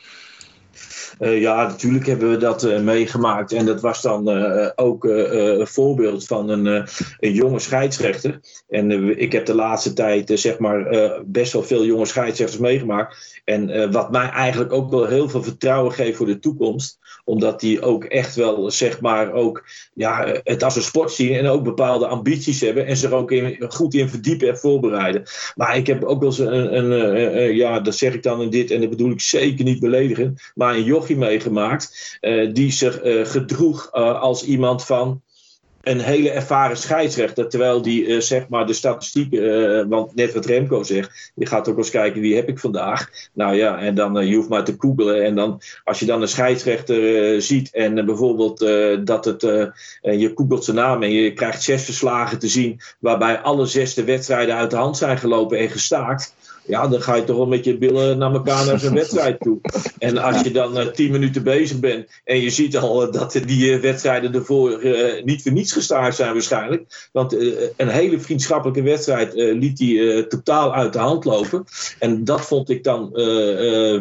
Uh, ja, natuurlijk hebben we dat uh, meegemaakt. En dat was dan uh, ook een voorbeeld van een, een jonge scheidsrechter. En ik heb de laatste tijd zeg maar, best wel veel jonge scheidsrechters meegemaakt. En wat mij eigenlijk ook wel heel veel vertrouwen geeft voor de toekomst omdat die ook echt wel, zeg maar, ook ja, het als een sport zien en ook bepaalde ambities hebben en zich ook in, goed in verdiepen en voorbereiden. Maar ik heb ook wel eens een, een, ja, dat zeg ik dan in dit en dat bedoel ik zeker niet beledigen, maar een jochie meegemaakt uh, die zich uh, gedroeg uh, als iemand van een hele ervaren scheidsrechter. Terwijl die uh, zeg maar de statistieken, uh, want net wat Remco zegt, je gaat ook eens kijken wie heb ik vandaag. Nou ja, en dan uh, je hoeft maar te googelen. En dan als je dan een scheidsrechter ziet en bijvoorbeeld dat het, je googelt zijn naam en je krijgt zes verslagen te zien, waarbij alle zes de wedstrijden uit de hand zijn gelopen en gestaakt. Ja, dan ga je toch wel met je billen naar elkaar naar zo'n wedstrijd toe. En als je dan uh, tien minuten bezig bent en je ziet al uh, dat die uh, wedstrijden ervoor niet voor niets gestaard zijn waarschijnlijk. Want een hele vriendschappelijke wedstrijd liet hij totaal uit de hand lopen. En dat vond ik dan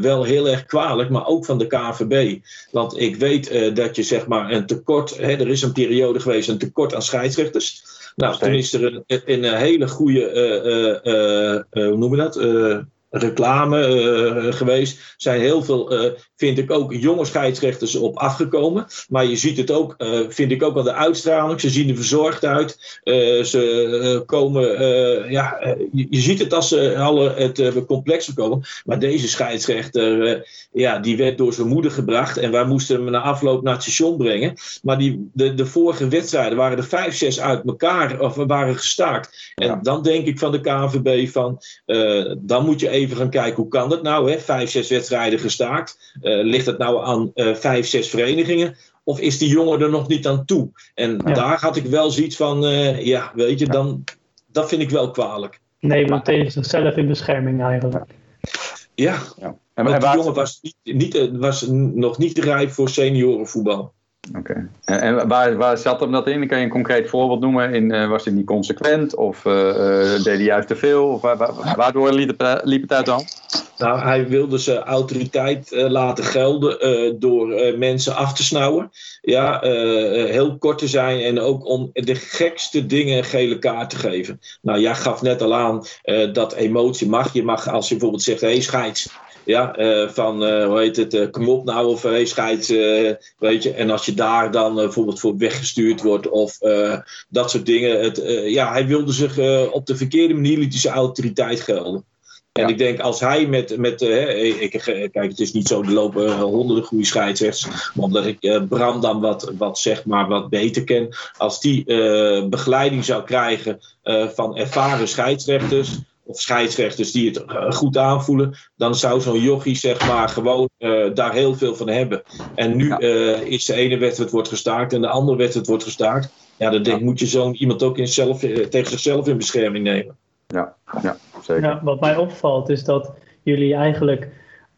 wel heel erg kwalijk, maar ook van de KVB. Want ik weet dat je zeg maar een tekort, hè, er is een periode geweest, een tekort aan scheidsrechters. Nou, toen is er een, hele goede, uh, uh, hoe noemen we dat? Reclame uh, geweest. zijn heel veel, uh, vind ik ook, jonge scheidsrechters op afgekomen. Maar je ziet het ook, uh, vind ik ook wel de uitstraling. Ze zien er verzorgd uit. ze komen, ja, je, je, ziet het als ze alle het complexer komen. Maar deze scheidsrechter, ja, die werd door zijn moeder gebracht. En wij moesten hem na afloop naar het station brengen. Maar die, de, de vorige wedstrijden waren er vijf, zes uit elkaar, of waren gestaakt. En ja. dan denk ik van de KNVB van, dan moet je even gaan kijken hoe kan dat nou, hè? vijf, zes wedstrijden gestaakt. Uh, ligt het nou aan uh, vijf, zes verenigingen? Of is die jongen er nog niet aan toe? En ja. daar had ik wel zoiets van, uh, ja, weet je, dan, dat vind ik wel kwalijk. Nee, maar tegen zichzelf in bescherming eigenlijk. Ja, ja. En, want die jongen was, niet, niet, was nog niet rijp voor seniorenvoetbal. Oké. En, waar, waar, zat hem dat in? Kan je een concreet voorbeeld noemen? In, uh, was hij niet consequent? Of uh, uh, deed hij juist te veel? Of, waardoor liep het, liep het uit de hand? Nou, hij wilde zijn autoriteit laten gelden door mensen af te snauwen. Ja, heel kort te zijn en ook om de gekste dingen een gele kaart te geven. Nou, jij gaf net al aan dat emotie mag. Je mag als je bijvoorbeeld zegt, hé hey, scheids. Ja, van hoe heet het, kom op nou of hey, scheids, weet je. En als je daar dan bijvoorbeeld voor weggestuurd wordt of dat soort dingen. Het, ja, hij wilde zich op de verkeerde manier liet zijn autoriteit gelden. En ik denk als hij met, met uh, ik, kijk, het is niet zo, er lopen honderden goede scheidsrechters, maar omdat ik uh, Bram dan wat, wat, zeg maar, wat beter ken, als die uh, begeleiding zou krijgen van ervaren scheidsrechters, of scheidsrechters die het goed aanvoelen, dan zou zo'n jochie zeg maar gewoon daar heel veel van hebben. En nu ja. is de ene wedstrijd wordt gestaakt en de andere wedstrijd wordt gestaakt. Ja, dan denk, moet je zo'n iemand ook in zelf, tegen zichzelf in bescherming nemen. Ja, ja zeker. Ja, wat mij opvalt is dat jullie eigenlijk.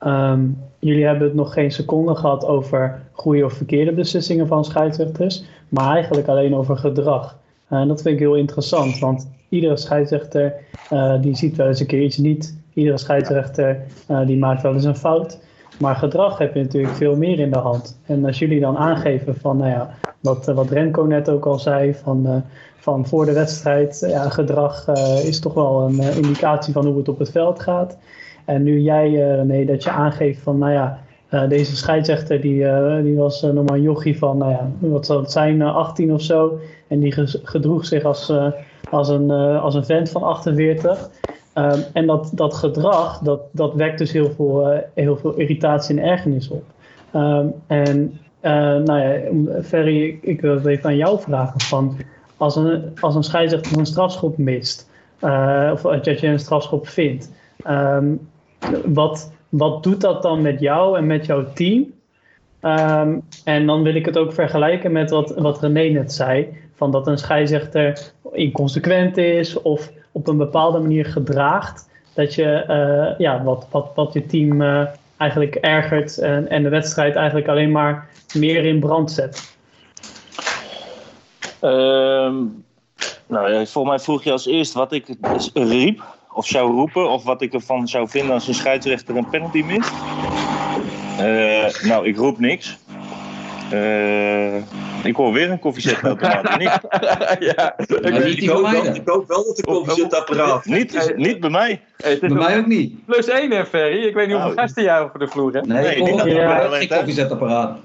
Um, jullie hebben het nog geen seconde gehad over goede of verkeerde beslissingen van scheidsrechters, maar eigenlijk alleen over gedrag. En dat vind ik heel interessant, want iedere scheidsrechter uh, die ziet wel eens een keer iets niet. Iedere scheidsrechter uh, die maakt wel eens een fout. Maar gedrag heb je natuurlijk veel meer in de hand. En als jullie dan aangeven van, nou ja, wat, wat Remco net ook al zei, van van voor de wedstrijd. Ja, gedrag is toch wel een indicatie van hoe het op het veld gaat. En nu jij, René, dat je aangeeft van, nou ja, deze scheidsrechter die, die was nog maar een jochie van, nou ja, wat zal het zijn, 18 of zo. En die gedroeg zich als, als, een, als een vent van 48. Um, en dat, dat gedrag, dat, dat wekt dus heel veel, heel veel irritatie en ergernis op. Um, en nou ja, Ferry, ik, ik wil even aan jou vragen van als een, als een scheidsrechter een strafschop mist, uh, of dat je een strafschop vindt, um, wat, wat doet dat dan met jou en met jouw team? En dan wil ik het ook vergelijken met wat, wat René net zei, van dat een scheidsrechter inconsequent is of op een bepaalde manier gedraagt, dat je uh, ja, wat, wat, wat je team uh, eigenlijk ergert en, en de wedstrijd eigenlijk alleen maar meer in brand zet. Um, nou, volgens mij vroeg je als eerst wat ik riep of zou roepen, of wat ik ervan zou vinden als een scheidsrechter een penalty mist. Uh, nou, ik roep niks. Uh, ik hoor weer een koffiezetapparaat, niet? ja, ik, ik, hoop wel, ik hoop wel dat de koffiezetapparaat... niet, niet bij mij. Hey, bij mij ook niet. Plus één, hè, Ferry? Ik weet niet hoeveel oh. gasten jij over de vloer hebt. Nee, nee ik hoor ja, geen koffiezetapparaat.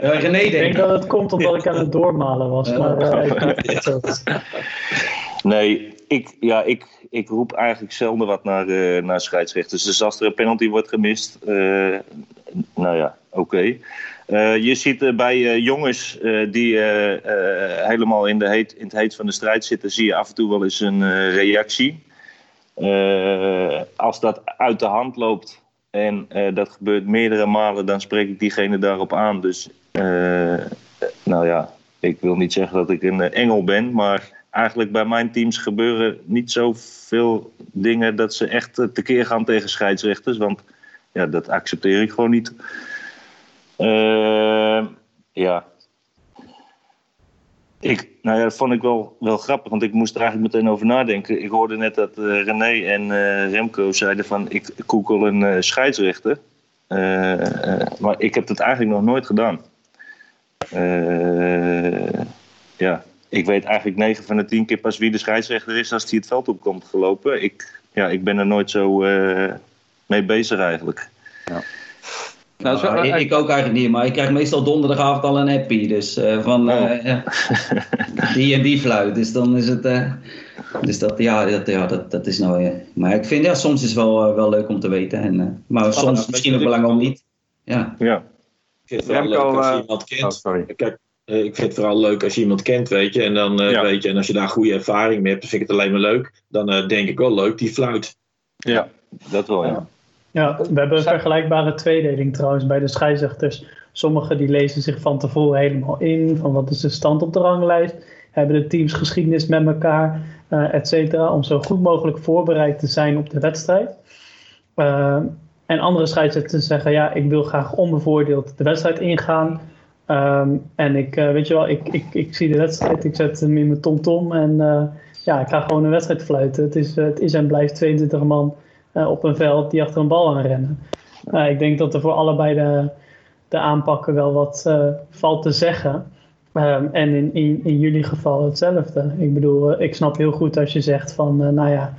Ja, René Ik denk dat het komt omdat ik aan het doormalen was. Maar, uh, nee, ik, ja, ik, ik roep eigenlijk zelden wat naar, uh, naar scheidsrechters. Dus als er een penalty wordt gemist, uh, nou ja, oké. Okay. Uh, je ziet bij jongens die helemaal in, de heet, in het heet van de strijd zitten, zie je af en toe wel eens een reactie. als dat uit de hand loopt, en dat gebeurt meerdere malen, dan spreek ik diegene daarop aan. Dus, nou ja, ik wil niet zeggen dat ik een engel ben, maar eigenlijk bij mijn teams gebeuren niet zoveel dingen dat ze echt tekeer gaan tegen scheidsrechters. Want ja, dat accepteer ik gewoon niet. Uh, ja, ik, nou ja, dat vond ik wel, wel grappig, want ik moest er eigenlijk meteen over nadenken. Ik hoorde net dat uh, René en uh, Remco zeiden van ik koekel een uh, scheidsrechter. maar ik heb dat eigenlijk nog nooit gedaan. ja, ik weet eigenlijk 9 van de 10 keer pas wie de scheidsrechter is als die het veld op komt gelopen. Ik, ja, ik ben er nooit zo mee bezig eigenlijk. Ja. Nou, zo, ik, ik, ook eigenlijk niet, maar ik krijg meestal donderdagavond al een happy. Dus uh, van oh. uh, die en die fluit. Dus dan is het. Uh, dus dat, ja, dat, ja, dat, dat is nou. maar ik vind ja, soms is het wel, wel leuk om te weten. En, maar soms misschien ook belangrijk om niet. Ja. ja. Ik vind het vooral leuk als je iemand kent. Oh. Kijk, ik vind het vooral leuk als je iemand kent, weet je. En, dan, ja. weet je, en als je daar goede ervaring mee hebt, dan vind ik het alleen maar leuk. Dan denk ik wel leuk, die fluit. Ja, dat wel, ja. Ja, we hebben een vergelijkbare tweedeling trouwens bij de scheidsrechters. Sommigen die lezen zich van tevoren helemaal in, van wat is de stand op de ranglijst. Hebben de teams geschiedenis met elkaar, uh, et cetera, om zo goed mogelijk voorbereid te zijn op de wedstrijd. Uh, en andere scheidsrechters zeggen, ja, ik wil graag onbevoordeeld de wedstrijd ingaan. Um, en ik, uh, weet je wel, ik, ik, ik zie de wedstrijd, ik zet hem in mijn tomtom -tom en ja, ik ga gewoon een wedstrijd fluiten. Het is, het is en blijft 22 man op een veld die achter een bal aan rennen. ik denk dat er voor allebei de, de aanpakken wel wat valt te zeggen. Ehm, en in, in, in jullie geval hetzelfde. Ik bedoel, ik snap heel goed als je zegt van, nou ja,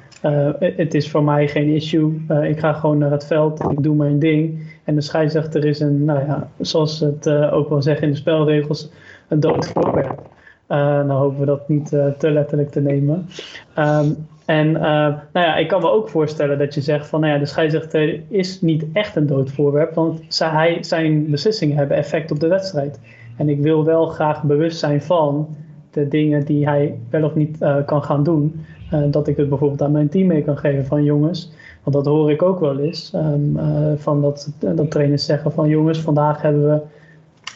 het is voor mij geen issue. ik ga gewoon naar het veld, ik doe mijn ding. En de scheidsrechter is een, nou ja, zoals het ook wel zeggen in de spelregels, een dood voorwerp. Uh, nou hopen we dat niet uh, te letterlijk te nemen. Um, en uh, nou ja, ik kan me ook voorstellen dat je zegt van nou ja, de scheidsrechter is niet echt een dood voorwerp, want zij, zijn beslissingen hebben effect op de wedstrijd. En ik wil wel graag bewust zijn van de dingen die hij wel of niet kan gaan doen. dat ik het bijvoorbeeld aan mijn team mee kan geven van jongens, want dat hoor ik ook wel eens. Um, van dat, dat trainers zeggen van jongens, vandaag hebben we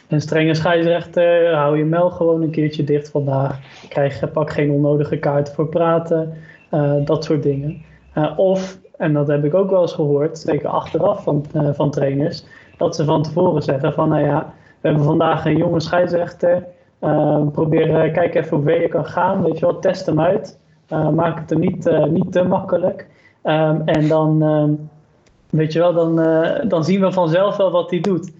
een strenge scheidsrechter, hou je mel gewoon een keertje dicht vandaag. Krijg, pak geen onnodige kaarten voor praten. Uh, dat soort dingen. Uh, of, en dat heb ik ook wel eens gehoord, zeker achteraf van, uh, van trainers, dat ze van tevoren zeggen van, nou ja, we hebben vandaag een jonge scheidsrechter. probeer, kijk even hoe ver je kan gaan, weet je wel, test hem uit. maak het hem niet, niet te makkelijk. Um, en dan, um, weet je wel, dan, dan zien we vanzelf wel wat hij doet.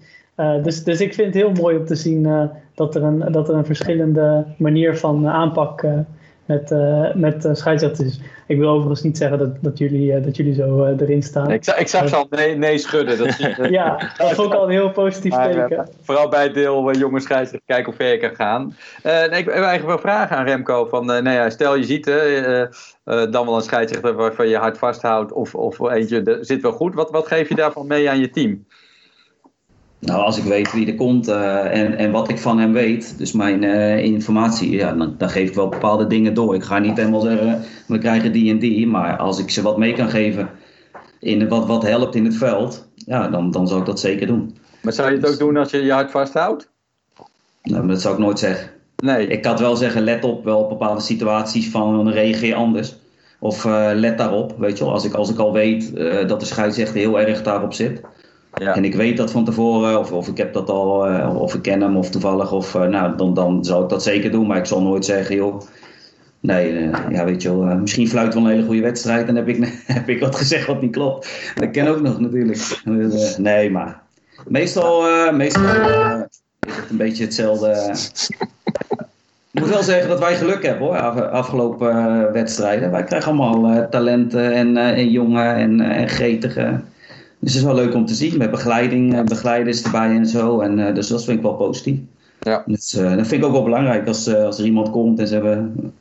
Dus, dus ik vind het heel mooi om te zien dat, er een, dat er een verschillende manier van aanpak uh, met, met scheidsrechters. Ik wil overigens niet zeggen dat, dat, jullie, dat jullie zo erin staan. Ik, ik zag ze al nee, nee schudden. Dat, ja, dat is ook al een heel positief teken. vooral bij het deel jonge scheidsrechter kijken hoe ver je kan gaan. nee, ik heb eigenlijk wel vragen aan Remco. Van, nou ja, stel je ziet dan wel een scheidsrechter waarvan je hard vasthoudt of, of eentje zit wel goed. Wat, wat geef je daarvan mee aan je team? Nou, als ik weet wie er komt uh, en, en wat ik van hem weet, dus mijn uh, informatie, ja, dan, dan, geef ik wel bepaalde dingen door. Ik ga niet helemaal zeggen, we krijgen die en die, maar als ik ze wat mee kan geven in wat, wat helpt in het veld, ja, dan, dan zou ik dat zeker doen. Maar zou je het ook doen als je je hart vasthoudt? Nou, dat zou ik nooit zeggen. Nee. Ik kan wel zeggen, let op wel op bepaalde situaties van, reageer anders. Of uh, let daarop, weet je wel, als ik, als ik al weet dat de scheidsrechter heel erg daarop zit ja. En ik weet dat van tevoren, of, of ik heb dat al, uh, of ik ken hem of toevallig, of uh, nou, dan, dan zou ik dat zeker doen. Maar ik zal nooit zeggen, joh, nee, uh, ja, weet je wel, misschien fluit wel een hele goede wedstrijd en heb ik, heb ik wat gezegd wat niet klopt. Dat ken ook nog natuurlijk. nee, maar meestal, meestal is het een beetje hetzelfde. Ik moet wel zeggen dat wij geluk hebben hoor, afgelopen wedstrijden. Wij krijgen allemaal talenten en, en jongen en, en. Dus het is wel leuk om te zien met begeleiding, en begeleiders erbij en zo. En, uh, dus dat vind ik wel positief. Ja. Dus, uh, dat vind ik ook wel belangrijk als, uh, als er iemand komt en ze hebben.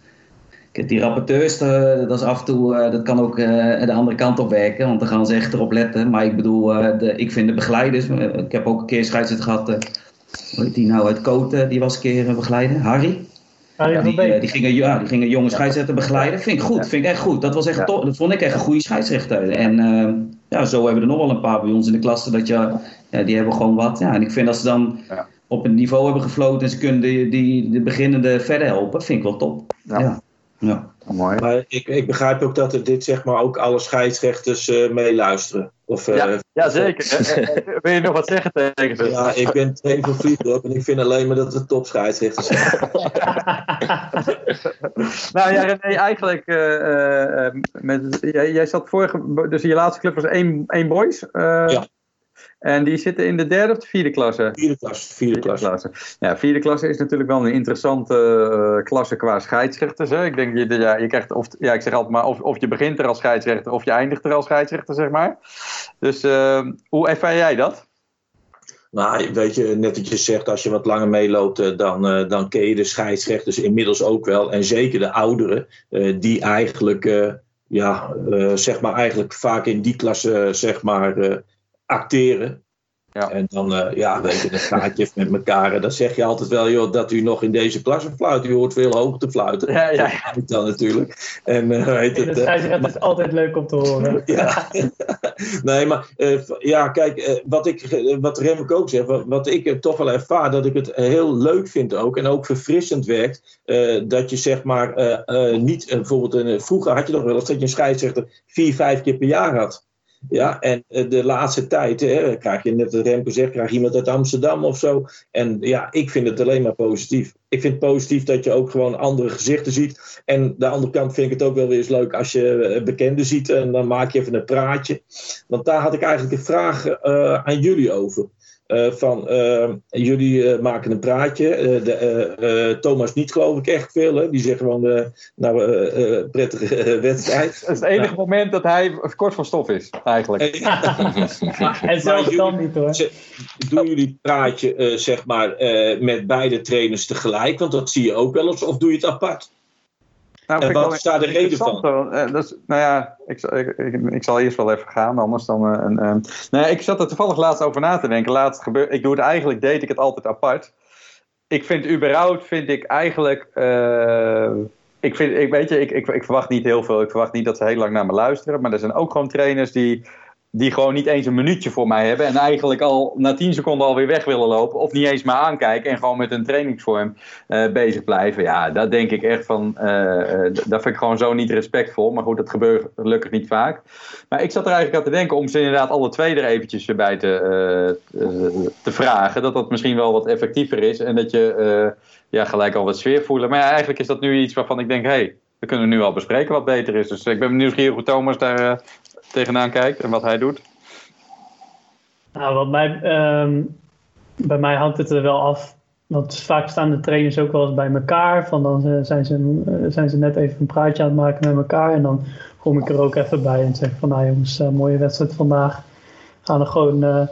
Die rapporteurs, dat is af en toe, dat kan ook de andere kant op werken, want dan gaan ze echt erop letten. Maar ik bedoel, de, ik vind de begeleiders, ik heb ook een keer scheidsrechter gehad, hoe heet die nou uit Koten, die was een keer begeleider, Harry. Ja, die, uh, die, gingen, ja, die gingen jonge scheidsrechter begeleiden. Vind ik goed, vind ik echt goed. Dat, was echt dat vond ik echt een goede scheidsrechter. En uh, ja, zo hebben we er nog wel een paar bij ons in de klasse. Dat je, ja, die hebben gewoon wat. Ja, en ik vind als ze dan op een niveau hebben gefloten en ze kunnen die, die, de beginnende verder helpen, vind ik wel top. Ja. ja. Mooi. Maar ik, ik begrijp ook dat er dit zeg maar ook alle scheidsrechters uh, meeluisteren. Of, uh, ja, ja, zeker. Wil je nog wat zeggen tegen ze? Ja, ik ben trainer van en ik vind alleen maar dat het topscheidsrechters zijn. nou ja, René, eigenlijk, uh, met, jij, jij zat vorige, dus je laatste club was één, één boys. ja. En die zitten in de derde of de vierde klasse? Vierde klasse. Vierde, klasse. klasse. Ja, vierde klasse is natuurlijk wel een interessante uh, klasse qua scheidsrechters. Hè? Ik denk, je, ja, je krijgt of, ja, ik zeg altijd maar, of, of je begint er als scheidsrechter of je eindigt er als scheidsrechter, zeg maar. Dus uh, hoe ervaar jij dat? Nou, weet je, net wat je zegt, als je wat langer meeloopt, eh, dan, uh, dan ken je de scheidsrechters inmiddels ook wel. En zeker de ouderen, die eigenlijk, ja, zeg maar, eigenlijk vaak in die klasse, zeg maar acteren. Ja. En dan, uh, ja, weet je, dan gaat je met elkaar. En dan zeg je altijd wel, joh, dat u nog in deze klasse fluit. U hoort veel hoger te fluiten. Ja, ja. Dat dan natuurlijk. En, uh, weet het, uh, is altijd leuk om te horen. ja. nee, maar ja, kijk, wat, ik, wat Remco ook zegt, wat, wat ik toch wel ervaar, dat ik het heel leuk vind ook. En ook verfrissend werkt. dat je zeg maar niet, bijvoorbeeld, vroeger had je nog wel eens dat je een scheidsrechter vier, vijf keer per jaar had. Ja, en eh, de laatste tijd, hè, krijg je net wat Remco zegt, krijg je iemand uit Amsterdam of zo. En ja, ik vind het alleen maar positief. Ik vind het positief dat je ook gewoon andere gezichten ziet. En de andere kant vind ik het ook wel weer eens leuk als je eh, bekenden ziet en dan maak je even een praatje. Want daar had ik eigenlijk een vraag uh, aan jullie over. Uh, van uh, jullie uh, maken een praatje. De, Thomas niet geloof ik echt veel. Hè? Die zegt gewoon nou prettige wedstrijd. Het is het enige nou. moment dat hij kort van stof is eigenlijk. en zelfs dan niet hoor. Doen jullie praatje zeg maar met beide trainers tegelijk? Want dat zie je ook wel eens. Of doe je het apart? Nou, en wat is daar de reden van? Uh, dat is, nou ja, ik, ik, ik, ik, zal eerst wel even gaan, anders dan... Uh, een, nou ja, ik zat er toevallig laatst over na te denken. Laatst gebeur, ik doe het eigenlijk, deed ik het altijd apart. Ik vind überhaupt, vind ik eigenlijk... Uh, ik, vind, ik, weet je, ik, ik, ik verwacht niet heel veel. Ik verwacht niet dat ze heel lang naar me luisteren. Maar er zijn ook gewoon trainers die die gewoon niet eens een minuutje voor mij hebben. En eigenlijk al na 10 seconden alweer weg willen lopen. Of niet eens maar aankijken. En gewoon met een trainingsvorm uh, bezig blijven. Ja, dat denk ik echt van. Uh, dat vind ik gewoon zo niet respectvol. Maar goed, dat gebeurt gelukkig niet vaak. Maar ik zat er eigenlijk aan te denken om ze inderdaad alle twee er eventjes bij te, te vragen. Dat dat misschien wel wat effectiever is. En dat je ja, gelijk al wat sfeer voelen. Maar eigenlijk is dat nu iets waarvan ik denk. Hey, we kunnen nu al bespreken wat beter is. Dus ik ben nieuwsgierig hoe Thomas daar tegenaan kijkt en wat hij doet? Nou, wat mij, um, bij mij hangt het er wel af. Want vaak staan de trainers ook wel eens bij elkaar. Van dan zijn ze, zijn ze net even een praatje aan het maken met elkaar. En dan kom ik er ook even bij en zeg van nou jongens, uh, mooie wedstrijd vandaag. Gaan er gewoon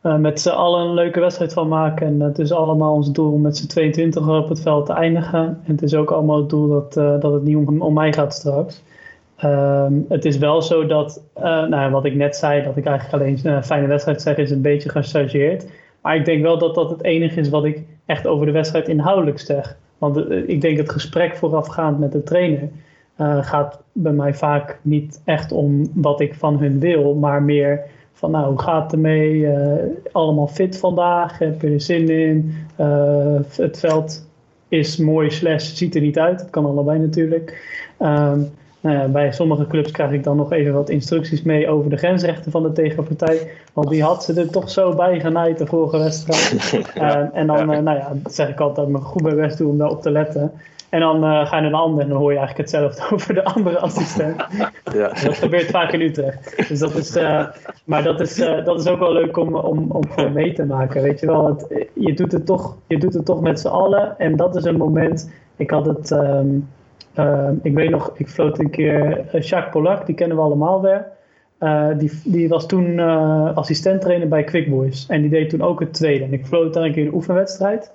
met z'n allen een leuke wedstrijd van maken. En het is allemaal ons doel om met z'n 22 op het veld te eindigen. En het is ook allemaal het doel dat, dat het niet om, om mij gaat straks. Um, het is wel zo dat, uh, nou, wat ik net zei, dat ik eigenlijk alleen een fijne wedstrijd zeg, is een beetje gechargeerd. Maar ik denk wel dat dat het enige is wat ik echt over de wedstrijd inhoudelijk zeg. Want uh, ik denk het gesprek voorafgaand met de trainer gaat bij mij vaak niet echt om wat ik van hun wil, maar meer van nou, hoe gaat het ermee? allemaal fit vandaag? Heb je er zin in? het veld is mooi slash ziet er niet uit. Dat kan allebei natuurlijk. Um, nou ja, bij sommige clubs krijg ik dan nog even wat instructies mee over de grensrechten van de tegenpartij. Want die had ze er toch zo bij genaaid de vorige wedstrijd. uh, en dan uh, nou ja, zeg ik altijd dat ik me goed bij best doe om daarop te letten. En dan uh, ga je naar de ander en dan hoor je eigenlijk hetzelfde over de andere assistent. Ja. Dat gebeurt vaak in Utrecht. Dus dat is, maar dat is, dat is ook wel leuk om, om, om gewoon mee te maken. Weet je wel, het, je, doet het toch, je doet het toch met z'n allen. En dat is een moment. Ik had het. Um, uh, ik weet nog, ik floot een keer uh, Jacques Polak, die kennen we allemaal weer. Uh, die, die was toen uh, assistent-trainer bij Quick Boys. En die deed toen ook het tweede. En ik floot daar een keer een oefenwedstrijd.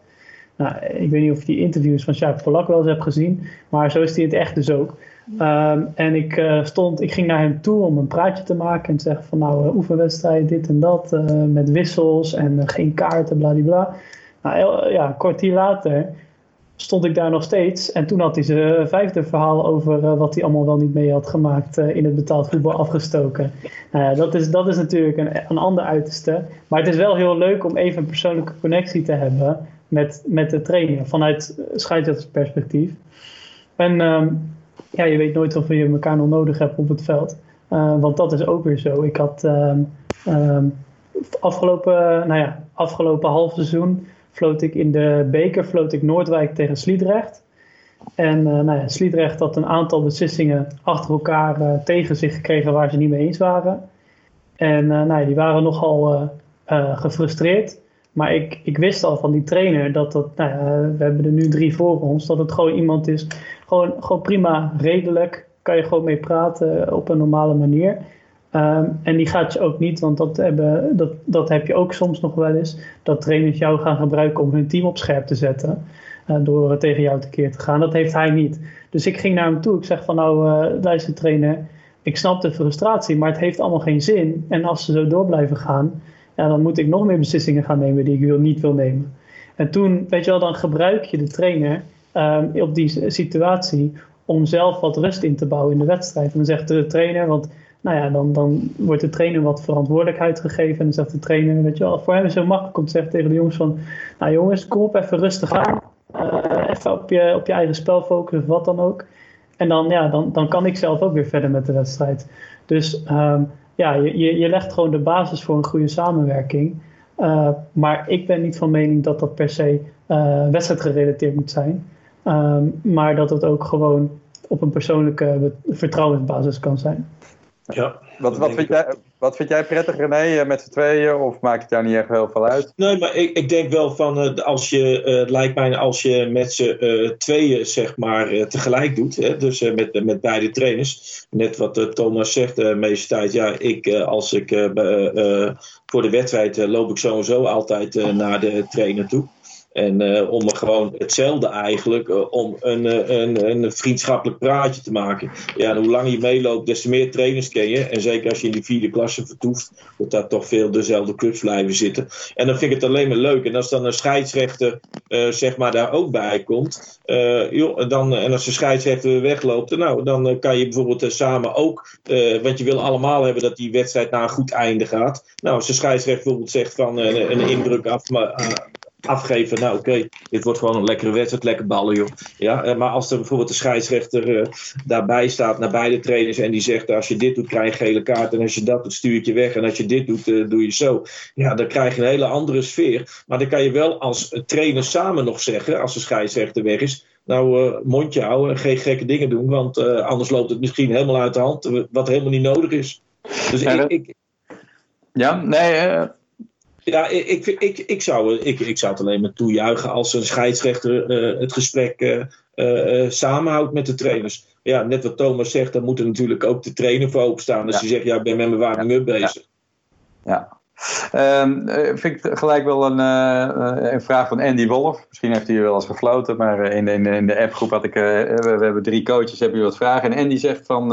Nou, ik weet niet of je die interviews van Jacques Polak wel eens hebt gezien. Maar zo is hij het echt dus ook. Um, en ik, stond, ik ging naar hem toe om een praatje te maken. En te zeggen van nou, oefenwedstrijd, dit en dat. met wissels en geen kaarten, bladibla. Nou, ja, een kwartier later stond ik daar nog steeds. En toen had hij zijn vijfde verhaal over uh, wat hij allemaal wel niet mee had gemaakt uh, in het betaald voetbal afgestoken. Nou dat is, dat is natuurlijk een, een ander uiterste. Maar het is wel heel leuk om even een persoonlijke connectie te hebben met, met de trainer vanuit scheidsrechtersperspectief. En um, ja, je weet nooit of je elkaar nog nodig hebt op het veld. Want dat is ook weer zo. Ik had um, afgelopen, nou ja, afgelopen half seizoen floot ik in de beker floot ik Noordwijk tegen Sliedrecht. En uh, nou ja, Sliedrecht had een aantal beslissingen achter elkaar uh, tegen zich gekregen waar ze niet mee eens waren. En uh, nou ja, die waren nogal gefrustreerd. Maar ik, ik wist al van die trainer dat dat, nou ja, we hebben er nu drie voor ons, dat het gewoon iemand is, gewoon, gewoon prima, redelijk, kan je gewoon mee praten op een normale manier. Um, en die gaat je ook niet, want dat, hebben, dat, dat heb je ook soms nog wel eens, dat trainers jou gaan gebruiken om hun team op scherp te zetten. Uh, door tegen jou tekeer te gaan. Dat heeft hij niet. Dus ik ging naar hem toe. Ik zeg van nou, uh, luister trainer, ik snap de frustratie, maar het heeft allemaal geen zin. En als ze zo door blijven gaan, ja, dan moet ik nog meer beslissingen gaan nemen die ik wil, niet wil nemen. En toen, weet je wel, dan gebruik je de trainer um, op die situatie om zelf wat rust in te bouwen in de wedstrijd. En dan zegt de trainer, want nou ja, dan, dan wordt de trainer wat verantwoordelijkheid gegeven. En dan zegt de trainer, weet je wel, voor hem is het zo makkelijk om te zeggen tegen de jongens van, nou jongens, kom op, even rustig aan. Uh, even op je, op je eigen spel focussen of wat dan ook. En dan, ja, dan, dan kan ik zelf ook weer verder met de wedstrijd. Dus um, ja, je, je, je legt gewoon de basis voor een goede samenwerking. Uh, maar ik ben niet van mening dat dat per se uh, wedstrijdgerelateerd moet zijn. Um, maar dat het ook gewoon op een persoonlijke vertrouwensbasis kan zijn. Ja, wat, wat, vind jij, wat vind jij prettig, René, met z'n tweeën? Of maakt het jou niet echt heel veel uit? Nee, maar ik, ik denk wel van, uh, als je, uh, het lijkt mij als je met z'n uh, tweeën, zeg maar, tegelijk doet. Hè, dus met, met beide trainers. Net wat Thomas zegt, de meeste tijd. Ja, ik, als ik voor de wedstrijd loop ik sowieso altijd naar de trainer toe. En uh, om gewoon hetzelfde eigenlijk, uh, om een, uh, een, een vriendschappelijk praatje te maken. Ja, hoe langer je meeloopt, des te meer trainers ken je. En zeker als je in die vierde klasse vertoeft, dat daar toch veel dezelfde clubs blijven zitten. En dan vind ik het alleen maar leuk. En als dan een scheidsrechter zeg maar daar ook bij komt, joh, dan, en als de scheidsrechter wegloopt, nou, dan kan je bijvoorbeeld samen ook, want je wil allemaal hebben dat die wedstrijd naar een goed einde gaat. Nou, als de scheidsrechter bijvoorbeeld zegt van een indruk af, maar, afgeven. Nou, oké, dit wordt gewoon een lekkere wedstrijd, lekker ballen, joh. Ja, eh, maar als er bijvoorbeeld de scheidsrechter uh, daarbij staat naar beide trainers en die zegt: als je dit doet, krijg je gele kaart. En als je dat doet, stuur ik je weg. En als je dit doet, uh, doe je zo. Ja, dan krijg je een hele andere sfeer. Maar dan kan je wel als trainer samen nog zeggen, als de scheidsrechter weg is. Nou, uh, mondje houden, geen gekke dingen doen, want anders loopt het misschien helemaal uit de hand, wat helemaal niet nodig is. Dus ik, ik, ja, nee, ja, ik, ik, ik, zou, ik, ik zou het alleen maar toejuichen als een scheidsrechter uh, het gesprek uh, uh, samenhoudt met de trainers. Ja, net wat Thomas zegt, dan moet er natuurlijk ook de trainer voor openstaan. Als ja. je zegt, ja, ik ben met mijn warming-up bezig. Ja. Um, vind ik gelijk wel een, uh, een vraag van Andy Wolf. Misschien heeft hij wel eens gefloten, maar in, in, in de appgroep had ik. We, hebben drie coaches, hebben jullie wat vragen. En Andy zegt van.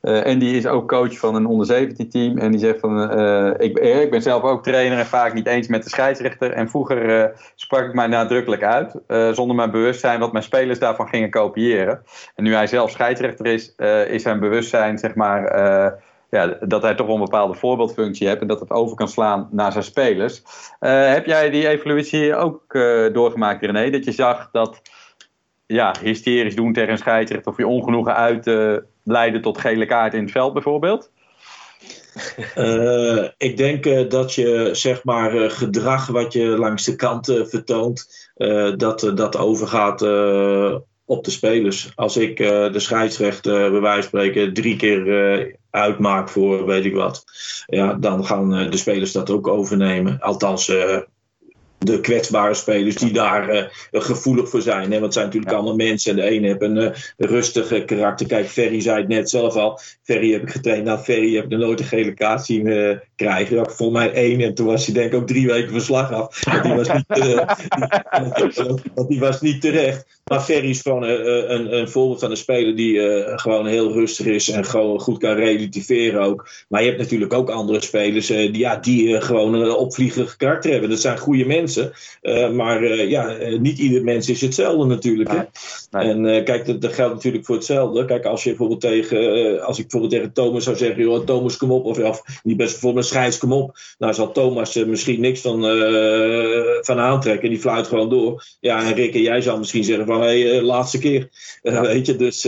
Andy is ook coach van een onder 17 team. En die zegt van. ik, ik ben zelf ook trainer en vaak niet eens met de scheidsrechter. En vroeger sprak ik mij nadrukkelijk uit, zonder mijn bewustzijn, wat mijn spelers daarvan gingen kopiëren. En nu hij zelf scheidsrechter is, is zijn bewustzijn, zeg maar ja, dat hij toch een bepaalde voorbeeldfunctie heeft en dat het over kan slaan naar zijn spelers. Uh, heb jij die evolutie ook uh, doorgemaakt, René? Dat je zag dat ja, hysterisch doen tegen een scheidsrechter of je ongenoegen uit leiden tot gele kaart in het veld bijvoorbeeld? ik denk dat je zeg maar gedrag wat je langs de kant vertoont, dat dat overgaat op de spelers. Als ik uh, de scheidsrechter bij wijze van spreken drie keer uh, uitmaak voor weet ik wat, ja, dan gaan uh, de spelers dat ook overnemen. Althans, de kwetsbare spelers die daar gevoelig voor zijn. Hè? Want het zijn natuurlijk ja. allemaal mensen. En de ene heeft een rustige karakter. Kijk, Ferry zei het net zelf al. Ferry heb ik getraind. Nou, Ferry heb ik nooit een gele kaart zien krijgen. Ja, volgens mij één. En toen was hij denk ik ook drie weken verslag af. Want die was niet, want die was niet terecht. Maar Ferry is gewoon een, een, voorbeeld van een speler die gewoon heel rustig is. En gewoon goed kan relativeren ook. Maar je hebt natuurlijk ook andere spelers die, ja, die gewoon een opvliegerig karakter hebben. Dat zijn goede mensen. Maar ja, niet ieder mens is hetzelfde natuurlijk. Hè? Nee. En kijk, dat, dat, geldt natuurlijk voor hetzelfde. Kijk, als je bijvoorbeeld tegen, als ik bijvoorbeeld tegen Thomas zou zeggen, joh, Thomas kom op, of, of niet best bijvoorbeeld een kom op, nou zal Thomas misschien niks van, van aantrekken. Die fluit gewoon door. Ja, en Rick en jij zou misschien zeggen van, hé, hey, laatste keer. Ja. Weet je, dus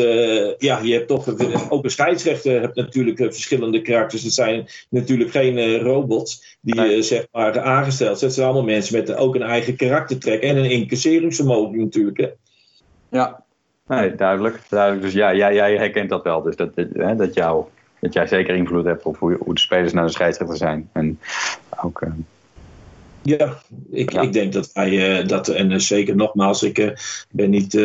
ja, je hebt toch, ook een scheidsrechter hebt natuurlijk verschillende karakters. Het zijn natuurlijk geen robots die nee. zeg maar aangesteld zijn. Het zijn allemaal mensen met ook een eigen karaktertrek en een incasseringsvermogen natuurlijk. Hè? Ja, nee, duidelijk, duidelijk. Dus ja, jij, jij herkent dat wel. Dus dat, hè, dat, jou, dat jij zeker invloed hebt op hoe, hoe de spelers naar de scheidsrechter zijn. En ook... Uh... Ja, ik, ja. ik denk dat wij uh, dat, en uh, zeker nogmaals, ik uh, ben niet,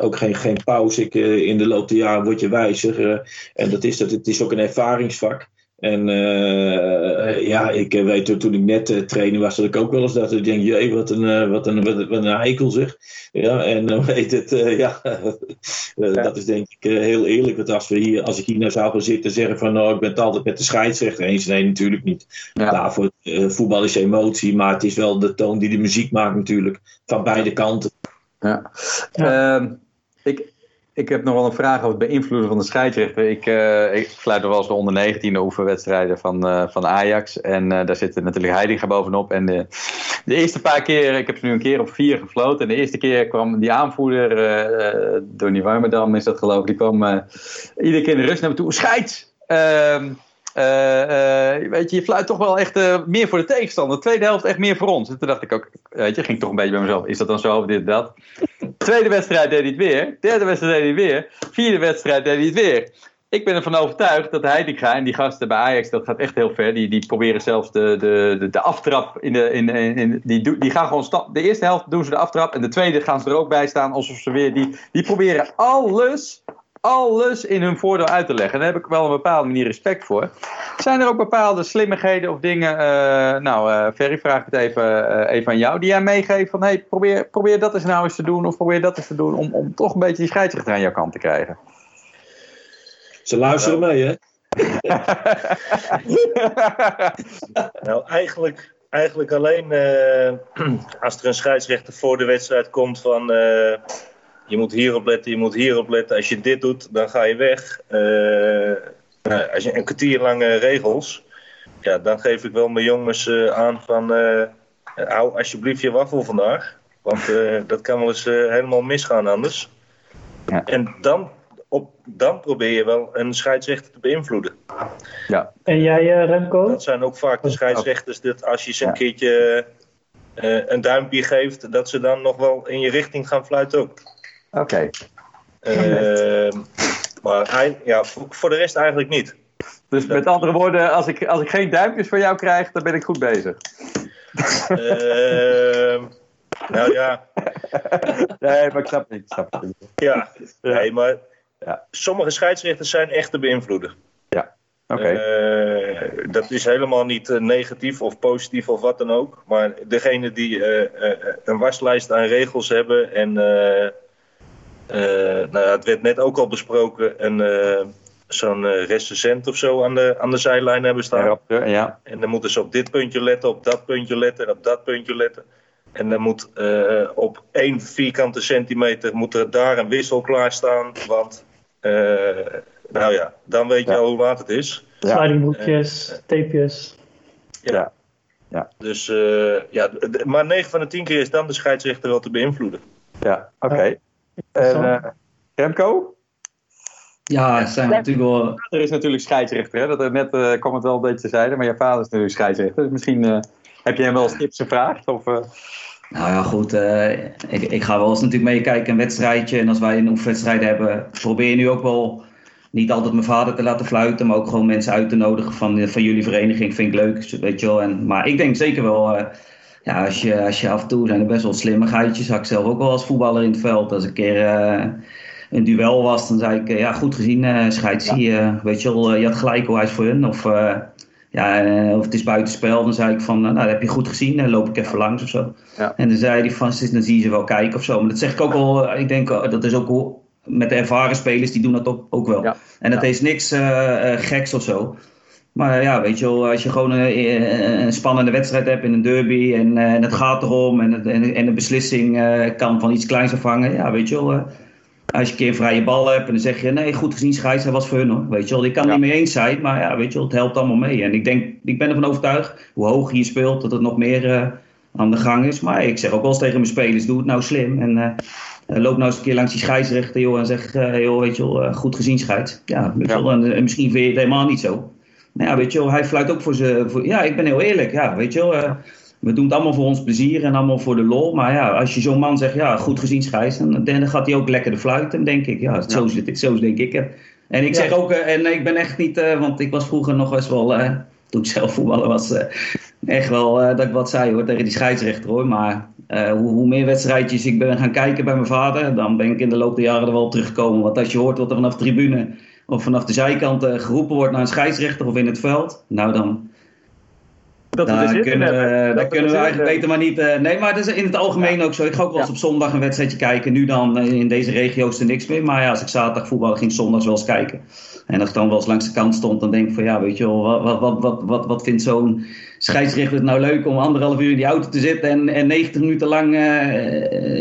ook geen, geen pauze. Ik, in de loop der jaren word je wijzer. en dat is dat, het is ook een ervaringsvak. En uh, ja, ik weet toen ik net uh, trainen was, dat ik ook wel eens dat ik denk, jee, wat een, uh, wat een, wat, wat een heikel zeg. Ja, en dan weet het, ja, dat is denk ik heel eerlijk. Want als, we hier, als ik hier nou zou gaan zitten zeggen van, nou, ik ben het altijd met de scheidsrechter eens. Nee, natuurlijk niet. Ja. Daarvoor, voetbal is emotie, maar het is wel de toon die de muziek maakt natuurlijk. Van beide kanten. Ja. ja. Ehm, ik, ik heb nog wel een vraag over het beïnvloeden van de scheidsrechter. Ik, uh, ik fluit wel eens de onder 19 oefenwedstrijden van, uh, van Ajax. En uh, daar zit natuurlijk Heidinga bovenop. En de, de, eerste paar keer, ik heb ze nu een keer op vier gefloten. En de eerste keer kwam die aanvoerder, Donny Warmerdam is dat geloof ik, die kwam iedere keer in de rust naar me toe. Scheids! Ehm, eh, eh, weet je, je fluit toch wel echt eh, meer voor de tegenstander. De tweede helft echt meer voor ons. En toen dacht ik ook, weet je, ging toch een beetje bij mezelf. Is dat dan zo dit dat? Tweede wedstrijd deed hij het weer. Derde wedstrijd deed hij het weer. Vierde wedstrijd deed hij het weer. Ik ben ervan overtuigd dat Heitinga en die gasten bij Ajax, dat gaat echt heel ver. Die, die proberen zelfs de, de, de, de aftrap in de. In, in, die, die gaan gewoon stap. De eerste helft doen ze de aftrap en de tweede gaan ze er ook bij staan alsof ze weer. Die, die proberen alles, alles in hun voordeel uit te leggen. En daar heb ik wel een bepaalde manier respect voor. Zijn er ook bepaalde slimmigheden of dingen? eh, nou, eh Ferry, vraag ik het even, eh, even aan jou. Die jij meegeeft van hey, probeer, probeer dat eens nou eens te doen. Of probeer dat eens te doen. Om, om toch een beetje die scheidsrechter aan jouw kant te krijgen. Ze luisteren mee, hè? Nou, eigenlijk, eigenlijk alleen eh, als er een scheidsrechter voor de wedstrijd komt van... je moet hierop letten, je moet hierop letten. Als je dit doet, dan ga je weg. Eh, nou, als je een kwartier lange regels... Ja, dan geef ik wel mijn jongens eh, aan van... eh, hou alsjeblieft je waffel vandaag. Want eh, dat kan wel eens helemaal misgaan anders. Ja. En dan, op, dan probeer je wel een scheidsrechter te beïnvloeden. En jij, eh, Remco? Dat zijn ook vaak de scheidsrechters dat als je ze een Ja. keertje eh, een duimpje geeft, dat ze dan nog wel in je richting gaan fluiten ook. Oké. Eh, maar ei- ja, voor, de rest eigenlijk niet. Dus met andere woorden, als ik, als ik geen duimpjes van jou krijg, dan ben ik goed bezig. Eh, nou ja, Nee, maar ik snap het niet. Ik snap het niet. ja. Nee, maar Ja. sommige scheidsrechters zijn echt te beïnvloeden. Oké. Eh, dat is helemaal niet eh, negatief of positief of wat dan ook. Maar degene die eh, een waslijst aan regels hebben en nou ja, het werd net ook al besproken, een, eh, zo'n eh, recensent of zo aan de, aan de zijlijn hebben staan. Raptor, ja. En dan moeten ze op dit puntje letten, op dat puntje letten en op dat puntje letten. En dan moet eh, op één vierkante centimeter moet er daar een wissel klaarstaan. Want, eh, nou ja, dan weet je Ja. al hoe laat het is. Ja. Slidingbroekjes, tapejes. Ja. Dus eh, ja, d- d- maar 9 van de 10 keer is dan de scheidsrechter wel te beïnvloeden. Ja, oké. En eh, Remco? Ja, zijn natuurlijk wel. Er is natuurlijk scheidsrechter. Hè? Dat er net eh, kwam het wel een beetje te zijde, maar je vader is natuurlijk scheidsrechter. Dus misschien eh, heb je hem wel eens tips gevraagd? Of, eh, Nou ja, goed. eh, ik, ik ga wel eens natuurlijk meekijken een wedstrijdje. En als wij een oefenwedstrijd hebben, probeer je nu ook wel niet altijd mijn vader te laten fluiten, maar ook gewoon mensen uit te nodigen van, van jullie vereniging. Vind ik leuk, weet je wel. En, maar ik denk zeker wel, eh, ja, als je, als je af en toe zijn er best wel slimmigheidjes. Had ik zelf ook wel als voetballer in het veld. Als een keer eh, een duel was, dan zei ik, eh, ja, goed gezien, eh scheids, eh, weet je wel, je had gelijk hoe hij is voor hun. Of, ja, of het is buitenspel, dan zei ik van, nou, dat heb je goed gezien, dan loop ik even langs of zo. Ja. En dan zei hij van, dan zie je ze wel kijken of zo. Maar dat zeg ik ook wel, eh, ik denk, dat is ook hoe, met de ervaren spelers, die doen dat ook, ook wel. Ja. En dat is niks geks of zo. Maar ja, weet je wel, als je gewoon een, een- een spannende wedstrijd hebt in een derby en, eh, en het gaat erom en, het- en, en de beslissing eh, kan van iets kleins afhangen. Ja, weet je wel, eh, als je een keer een vrije bal hebt en dan zeg je nee, goed gezien scheids, hij was voor hun hoor. Weet je wel, ik kan Ja. het niet mee eens zijn, maar ja, weet je wel, het helpt allemaal mee. En ik denk, ik ben ervan overtuigd, hoe hoog je speelt, dat het nog meer eh, aan de gang is. Maar ik zeg ook wel eens tegen mijn spelers, doe het nou slim en... eh, eh, loop nou eens een keer langs die scheidsrechter joh, en zeg, eh, joh, weet je wel, eh, goed gezien scheids. Ja, weet je Ja. wel, en, en misschien vind je het helemaal niet zo. Maar ja, weet je wel, hij fluit ook voor zijn... voor- Ja, ik ben heel eerlijk. Ja, weet je wel, eh, we doen het allemaal voor ons plezier en allemaal voor de lol. Maar ja, als je zo'n man zegt, ja, goed gezien scheids, dan, dan gaat hij ook lekker de fluiten, denk ik. Ja, zo, is het, zo denk ik het. En ik zeg ook, eh, en ik ben echt niet, eh, want ik was vroeger nog eens wel, toen ik zelf voetballer was, echt wel dat ik wat zei hoor, tegen die scheidsrechter hoor. Maar hoe, hoe meer wedstrijdjes ik ben gaan kijken bij mijn vader, dan ben ik in de loop der jaren er wel op teruggekomen. Want als je hoort wat er vanaf de tribune of vanaf de zijkant eh, geroepen wordt naar een scheidsrechter of in het veld, nou dan, dat daar kunnen, we, daar Dat kunnen we eigenlijk beter maar niet. eh, nee, maar dat is in het algemeen ook zo. Ik ga ook wel eens Ja. op zondag een wedstrijdje kijken. Nu dan eh, in deze regio's er niks meer. Maar ja, als ik zaterdag voetbal ging, zondags wel eens kijken. En als ik dan wel eens langs de kant stond, dan denk ik van ja, weet je wel, wat, wat, wat, wat, wat, vindt zo'n scheidsrechter het nou leuk om anderhalf uur in die auto te zitten en, en 90 minuten lang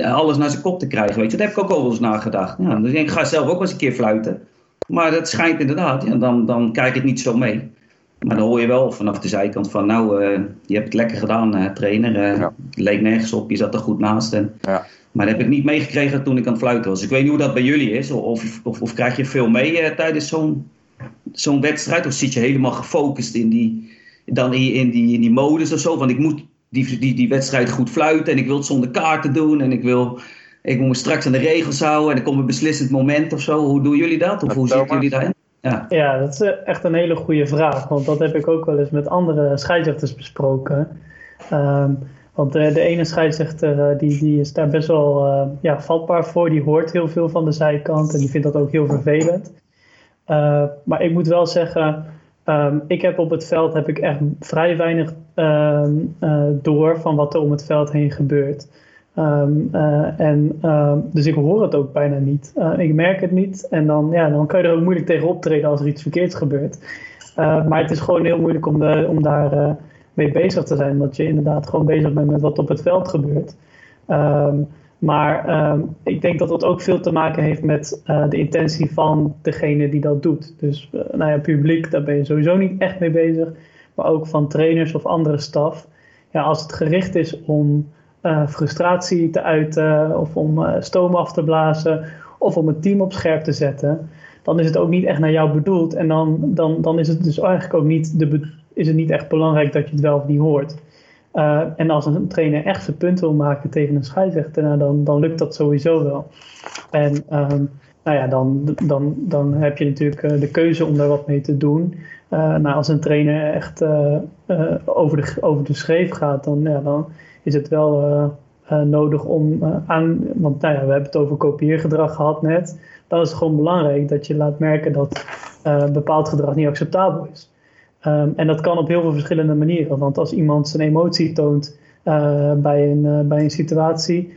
alles naar zijn kop te krijgen? Weet je, daar heb ik ook al eens nagedacht. Ja, dus ik ga zelf ook wel eens een keer fluiten. Maar dat schijnt inderdaad, ja, dan, dan kijk ik niet zo mee. Maar dan hoor je wel vanaf de zijkant van, nou, eh, je hebt het lekker gedaan, trainer. Ja. Het leek nergens op, je zat er goed naast. En, Ja. Maar dat heb ik niet meegekregen toen ik aan het fluiten was. Ik weet niet hoe dat bij jullie is. Of, of, of krijg je veel mee eh, tijdens zo'n zo'n wedstrijd? Of zit je helemaal gefocust in die, dan in, in, die, in die modus of zo? Van ik moet die, die, die wedstrijd goed fluiten en ik wil het zonder kaarten doen en ik wil... Ik moet me straks aan de regels houden en er komt een beslissend moment of zo. Hoe doen jullie dat? Of hoe zitten jullie daarin? Ja. ja, dat is echt een hele goede vraag. Want dat heb ik ook wel eens met andere scheidsrechters besproken. Ehm, want de, de, ene scheidsrechter uh, die, die is daar best wel uh, ja, vatbaar voor. Die hoort heel veel van de zijkant en die vindt dat ook heel vervelend. Uh, maar ik moet wel zeggen, um, ik heb op het veld heb ik echt vrij weinig um, door van wat er om het veld heen gebeurt. Um, uh, en, uh, dus ik hoor het ook bijna niet. Uh, ik merk het niet. En dan, ja, dan kan je er ook moeilijk tegen optreden als er iets verkeerds gebeurt. maar het is gewoon heel moeilijk om, de, om daar mee bezig te zijn. Omdat je inderdaad gewoon bezig bent met wat op het veld gebeurt. Um, maar ik denk dat dat ook veel te maken heeft met de intentie van degene die dat doet. Dus nou ja, publiek, daar ben je sowieso niet echt mee bezig. Maar ook van trainers of andere staf. Ja, als het gericht is om uh, frustratie te uiten of om uh, stoom af te blazen of om het team op scherp te zetten, dan is het ook niet echt naar jou bedoeld. En dan, dan, dan is het dus eigenlijk ook niet, de, is het niet echt belangrijk dat je het wel of niet hoort. Uh, en als een trainer echt zijn punt wil maken tegen een scheidsrechter, nou, dan, dan lukt dat sowieso wel. En um, nou ja, dan, dan, dan heb je natuurlijk de keuze om daar wat mee te doen. nou, als een trainer echt over, de, over de schreef gaat, dan, ja, dan is het wel uh, uh, nodig om uh, aan, want nou ja, we hebben het over kopieergedrag gehad net. Dan is het gewoon belangrijk dat je laat merken dat bepaald gedrag niet acceptabel is. Um, en dat kan op heel veel verschillende manieren. Want als iemand zijn emotie toont bij, een, bij een situatie,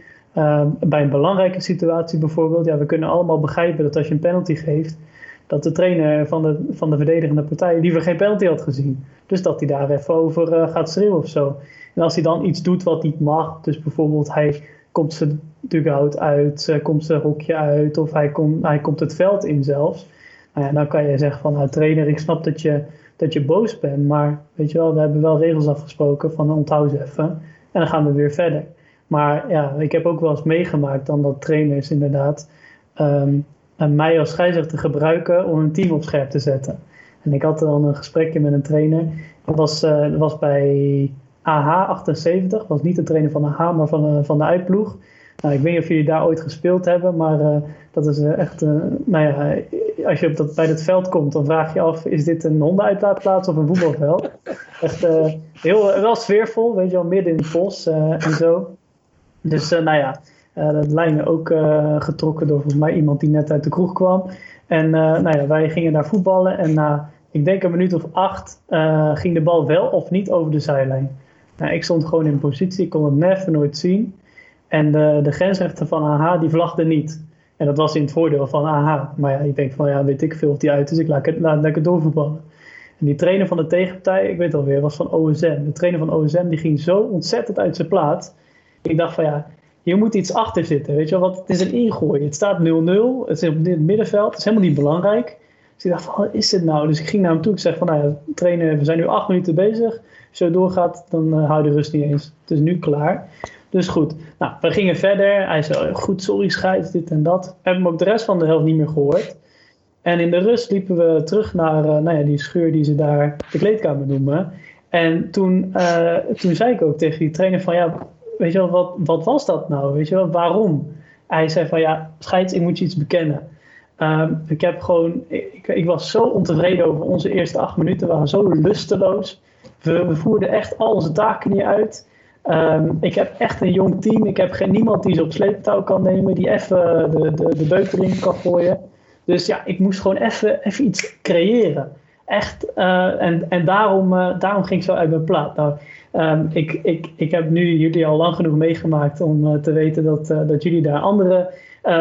bij een belangrijke situatie bijvoorbeeld, ja, we kunnen allemaal begrijpen dat als je een penalty geeft, dat de trainer van de, van de verdedigende partij liever geen penalty had gezien. Dus dat hij daar even over gaat schreeuwen of zo. En als hij dan iets doet wat niet mag, dus bijvoorbeeld hij komt zijn dugout uit, komt zijn hokje uit of hij, komt hij komt het veld in zelfs. Nou ja, dan kan je zeggen van nou trainer, ik snap dat je, dat je boos bent, maar weet je wel, we hebben wel regels afgesproken van onthoud ze even en dan gaan we weer verder. Maar ja, ik heb ook wel eens meegemaakt dan dat trainers inderdaad um, mij als scheidsrechter gebruiken om een team op scherp te zetten. En ik had dan een gesprekje met een trainer. Dat was, dat was bij AH78 was niet de trainer van AH, maar van, van de uitploeg. Nou, ik weet niet of jullie daar ooit gespeeld hebben, maar uh, dat is uh, echt, nou ja, als je op dat, bij het veld komt, dan vraag je af, is dit een hondenuitlaatplaats of een voetbalveld? echt heel, wel sfeervol, weet je wel, midden in het bos en zo. Dus nou ja, dat lijnen ook getrokken door volgens mij iemand die net uit de kroeg kwam. En nou ja, wij gingen daar voetballen en na, ik denk een minuut of acht, ging de bal wel of niet over de zijlijn. Nou, ik stond gewoon in positie, ik kon het never nooit zien. En de, de grensrechter van AH, die vlagde niet. En dat was in het voordeel van AH. Maar ja, ik denk van, ja, weet ik veel of die uit is. Ik laat, het, laat lekker doorvoetballen. En die trainer van de tegenpartij, ik weet alweer, was van OSM. De trainer van OSM, die ging zo ontzettend uit zijn plaats. Ik dacht van, ja, hier moet iets achter zitten. Weet je wel, want het is een ingooi. Het staat 0-0, het is op het middenveld, het is helemaal niet belangrijk. Dus ik dacht van, wat is dit nou? Dus ik ging naar hem toe. Ik zeg van, nou ja, trainer, we zijn nu acht minuten bezig zo doorgaat, dan uh, hou je de rust niet eens. Het is nu klaar. Dus goed, nou, we gingen verder. Hij zei, oh, goed, sorry scheids, dit en dat. Hebben hem ook de rest van de helft niet meer gehoord. En in de rust liepen we terug naar uh, nou ja, die scheur die ze daar de kleedkamer noemen. En toen, uh, toen zei ik ook tegen die trainer van, ja, weet je wel, wat, wat was dat nou? Weet je wel, waarom? Hij zei van, ja, scheids, ik moet je iets bekennen. Um, ik heb gewoon, ik, ik was zo ontevreden over onze eerste acht minuten. We waren zo lusteloos. We, voerden echt al onze taken niet uit. Um, ik heb echt een jong team. Ik heb geen, niemand die ze op sleeptouw kan nemen, die even de, de, de kan gooien. Dus ja, ik moest gewoon even, even iets creëren. Echt. Uh, en en daarom, uh, daarom ging ik zo uit mijn plaat. Nou, um, ik, ik, ik heb nu jullie al lang genoeg meegemaakt om uh, te weten dat, dat jullie daar andere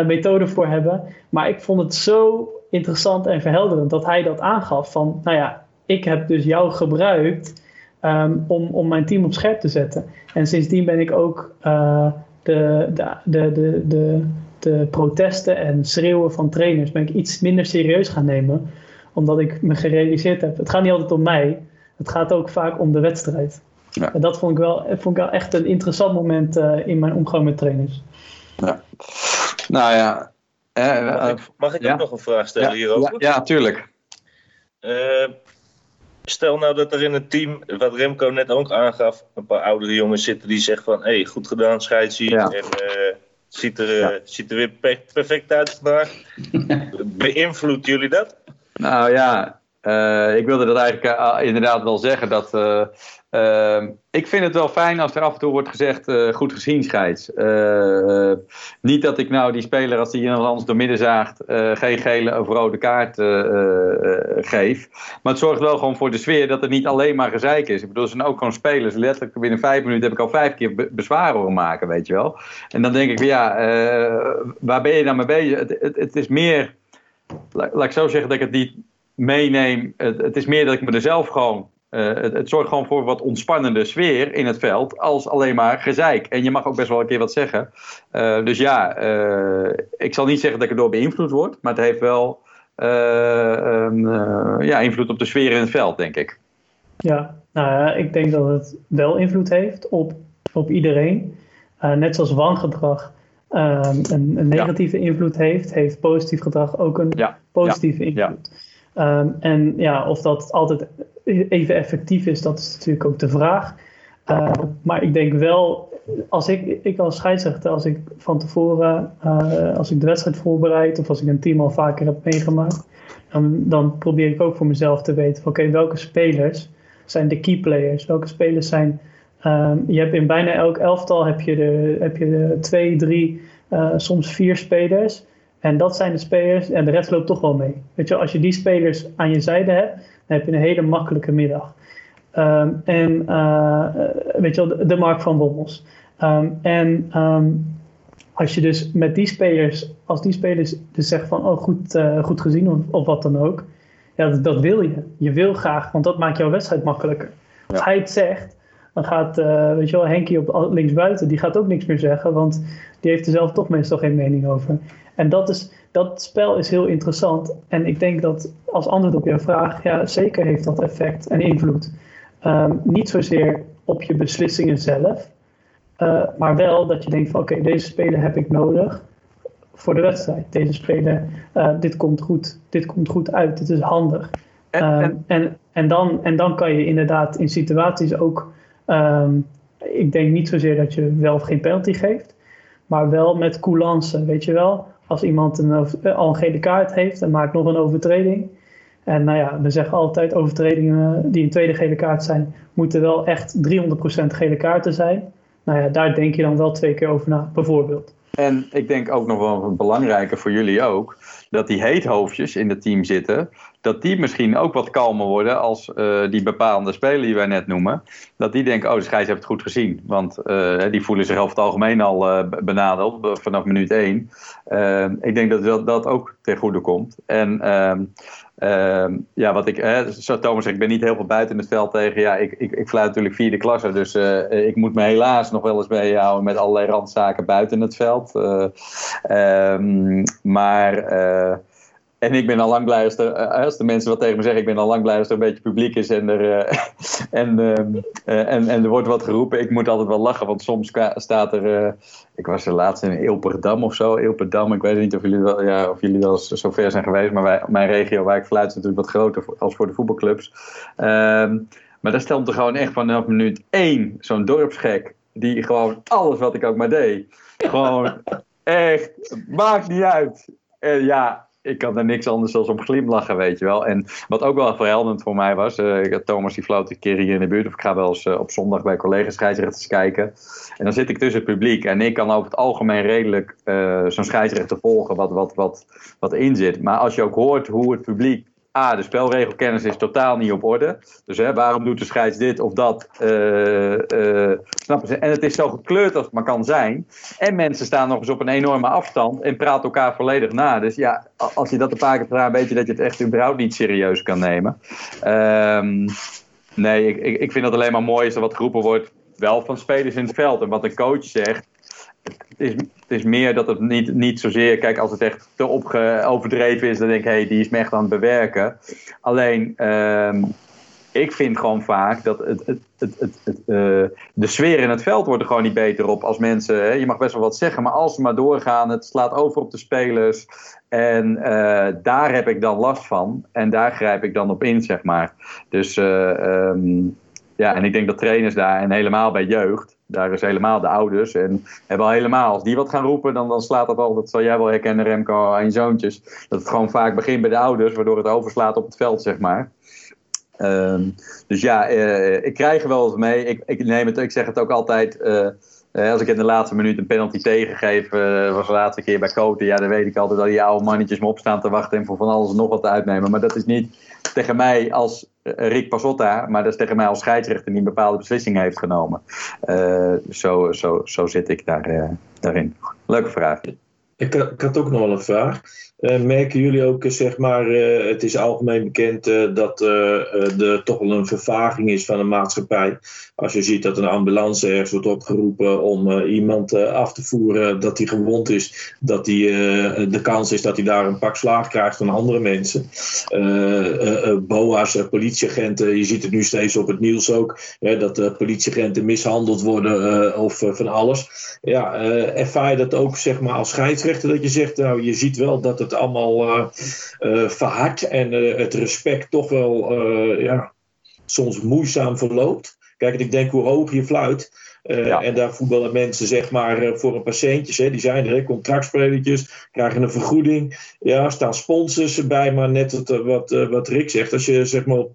methoden voor hebben. Maar ik vond het zo interessant en verhelderend dat hij dat aangaf. Van, nou ja, ik heb dus jou gebruikt um, om, om mijn team op scherp te zetten. En sindsdien ben ik ook de, de, de, de, de, de protesten en schreeuwen van trainers ben ik iets minder serieus gaan nemen. Omdat ik me gerealiseerd heb, het gaat niet altijd om mij. Het gaat ook vaak om de wedstrijd. Ja. En dat vond ik, wel, vond ik wel echt een interessant moment uh, in mijn omgang met trainers. Ja. Nou ja. Uh, mag ik, mag ik ja. ook nog een vraag stellen ja. hierover? Ja, ja, tuurlijk. eh, stel nou dat er in het team, wat Remco net ook aangaf, een paar oudere jongens zitten die zeggen van, hé, hey, goed gedaan, scheidsie. Ja. En eh, ziet, er, eh, ziet er weer pe- perfect uit vandaag. Beïnvloedt jullie dat? Nou ja, eh, ik wilde dat eigenlijk eh, inderdaad wel zeggen. Dat, eh, eh, ik vind het wel fijn als er af en toe wordt gezegd goed gezien scheids. Niet dat ik nou die speler als die iemand anders door midden zaagt geen gele of rode kaart geef. Maar het zorgt wel gewoon voor de sfeer dat er niet alleen maar gezeik is. Ik bedoel, er zijn ook gewoon spelers. Letterlijk binnen vijf minuten heb ik al vijf keer be- bezwaar horen maken, weet je wel. En dan denk ik, ja, waar ben je dan mee bezig? Het, het, het is meer laat, laat ik zo zeggen dat ik het niet meeneem. Het, het is meer dat ik me er zelf gewoon. eh, het, het zorgt gewoon voor wat ontspannende sfeer in het veld. Als alleen maar gezeik. En je mag ook best wel een keer wat zeggen. Eh, dus ja, eh, ik zal niet zeggen dat ik erdoor beïnvloed word. Maar het heeft wel ja, invloed op de sfeer in het veld, denk ik. Ja, nou ja, ik denk dat het wel invloed heeft op, op iedereen. Net zoals wangedrag een, een negatieve invloed heeft, heeft positief gedrag ook een Ja, positieve ja, invloed. Ehm, en ja, of dat altijd even effectief is, dat is natuurlijk ook de vraag. Eh, maar ik denk wel, als ik, ik als scheidsrechter, als ik van tevoren, eh, als ik de wedstrijd voorbereid of als ik een team al vaker heb meegemaakt, dan, dan probeer ik ook voor mezelf te weten, oké, welke spelers zijn de key players? Welke spelers zijn, ehm, je hebt in bijna elk elftal heb je de, heb je de twee, drie, eh, soms vier spelers. En dat zijn de spelers en de rest loopt toch wel mee. Weet je, als je die spelers aan je zijde hebt, dan heb je een hele makkelijke middag. Ehm, en eh, weet je wel, de, de Mark van Bommels. Ehm, en ehm, als je dus met die spelers, als die spelers dus zeggen van, oh goed, eh, goed gezien of, of wat dan ook. Ja, dat, dat wil je. Je wil graag, want dat maakt jouw wedstrijd makkelijker. Als Ja. hij het zegt, dan gaat, eh, weet je wel, Henkie op linksbuiten, die gaat ook niks meer zeggen, want die heeft er zelf toch meestal geen mening over. En dat, is, dat spel is heel interessant. En ik denk dat als antwoord op jouw vraag, ja, zeker heeft dat effect en invloed. Ehm, niet zozeer op je beslissingen zelf, eh, maar wel dat je denkt van oké, deze speler heb ik nodig voor de wedstrijd. Deze speler, eh, dit komt goed, dit komt goed uit, dit is handig. En, Ehm, en, en, en, dan, en dan kan je inderdaad in situaties ook. Ehm, ik denk niet zozeer dat je wel of geen penalty geeft, maar wel met coulance. Weet je wel, als iemand een, eh, al een gele kaart heeft en maakt nog een overtreding. En nou ja, we zeggen altijd overtredingen die een tweede gele kaart zijn, moeten wel echt 300% gele kaarten zijn. Nou ja, daar denk je dan wel twee keer over na, bijvoorbeeld. En ik denk ook nog wel belangrijker voor jullie ook, dat die heethoofdjes in het team zitten, dat die misschien ook wat kalmer worden als eh, die bepaalde speler die wij net noemen. Dat die denken, oh de scheids heeft het goed gezien. Want eh, die voelen zich over het algemeen al eh, vanaf minuut één. Ik denk dat dat, dat ook ten goede komt. En ehm, ja, wat ik, hè, zo Thomas zegt, ik ben niet heel veel buiten het veld tegen. Ja, ik, ik, ik fluit natuurlijk vierde klasse, dus eh, ik moet me helaas nog wel eens bezighouden met allerlei randzaken buiten het veld. Eh, ehm, maar, eh, en ik ben al lang blij als, eh, als de mensen wat tegen me zeggen, ik ben al lang blij als er een beetje publiek is en er, eh, en, ehm, eh, en, en er wordt wat geroepen. Ik moet altijd wel lachen, want soms staat er, ik was er laatst in Ilperdam of zo, Ilperdam, ik weet niet of jullie wel, ja, of jullie wel zo ver zijn geweest, maar wij, mijn regio waar ik fluit is natuurlijk wat groter als voor de voetbalclubs. Ehm, maar daar stond er gewoon echt vanaf minuut één zo'n dorpsgek, die gewoon alles wat ik ook maar deed, gewoon echt, maakt niet uit. En ja, ik kan er niks anders dan om glimlachen, weet je wel. En wat ook wel verhelderend voor mij was, eh, Thomas die floot een keer hier in de buurt, of ik ga wel eens eh, op zondag bij collega's scheidsrechters kijken. En dan zit ik tussen het publiek en ik kan over het algemeen redelijk eh, zo'n scheidsrechter volgen wat, wat, wat, wat in zit. Maar als je ook hoort hoe het publiek A, de spelregelkennis is totaal niet op orde. Dus hè, waarom doet de scheids dit of dat? Eh, eh, ze? En het is zo gekleurd als het maar kan zijn. En mensen staan nog eens op een enorme afstand en praten elkaar volledig na. Dus ja, als je dat een paar keer vraagt, weet je dat je het echt überhaupt niet serieus kan nemen. Ehm, nee, ik, ik, vind het alleen maar mooi als er wat geroepen wordt, wel van spelers in het veld. En wat een coach zegt, is, het is meer dat het niet, niet zozeer, kijk, als het echt te opge, overdreven is, dan denk ik, hé, hey, die is me echt aan het bewerken. Alleen, ehm, ik vind gewoon vaak dat het, het, het, het, uh, de sfeer in het veld wordt er gewoon niet beter op als mensen, hè, je mag best wel wat zeggen, maar als ze maar doorgaan, het slaat over op de spelers. En uh, daar heb ik dan last van en daar grijp ik dan op in, zeg maar. Dus uh, um, ja, en ik denk dat trainers daar, en helemaal bij jeugd, daar is helemaal de ouders. En hebben al helemaal, als die wat gaan roepen, dan, dan slaat dat al, dat zal jij wel herkennen, Remco, aan je zoontjes. Dat het gewoon vaak begint bij de ouders, waardoor het overslaat op het veld, zeg maar. Um, dus ja, uh, ik krijg er wel eens mee. Ik, ik, neem het, ik zeg het ook altijd. Uh, als ik in de laatste minuut een penalty tegengeef, was de laatste keer bij Koten. Ja, dan weet ik altijd dat die oude mannetjes me opstaan te wachten en voor van alles nog wat te uitnemen. Maar dat is niet tegen mij als Rick Pasotta, maar dat is tegen mij als scheidsrechter die een bepaalde beslissing heeft genomen. zo, zo, zo zit ik daar, daarin. Leuke vraag. Ik, ik had ook nog wel een vraag. Merken jullie ook, zeg maar, het is algemeen bekend dat er toch wel een vervaging is van de maatschappij. Als je ziet dat een ambulance ergens wordt opgeroepen om iemand af te voeren dat hij gewond is, dat die, de kans is dat hij daar een pak slaag krijgt van andere mensen. BOA's, politieagenten, je ziet het nu steeds op het nieuws ook, dat politieagenten mishandeld worden of van alles. Ja, ervaar je dat ook, zeg maar, als scheidsrechter, dat je zegt, nou, je ziet wel dat het allemaal verhard en het respect toch wel ja, soms moeizaam verloopt. Kijk, ik denk hoe hoog je fluit. Ja. En daar voetballen mensen zeg maar voor een patiëntjes. Hè, die zijn er, hè, contractspelertjes, krijgen een vergoeding. Ja, staan sponsors erbij. Maar net wat, wat, wat Rick zegt, als je zeg maar op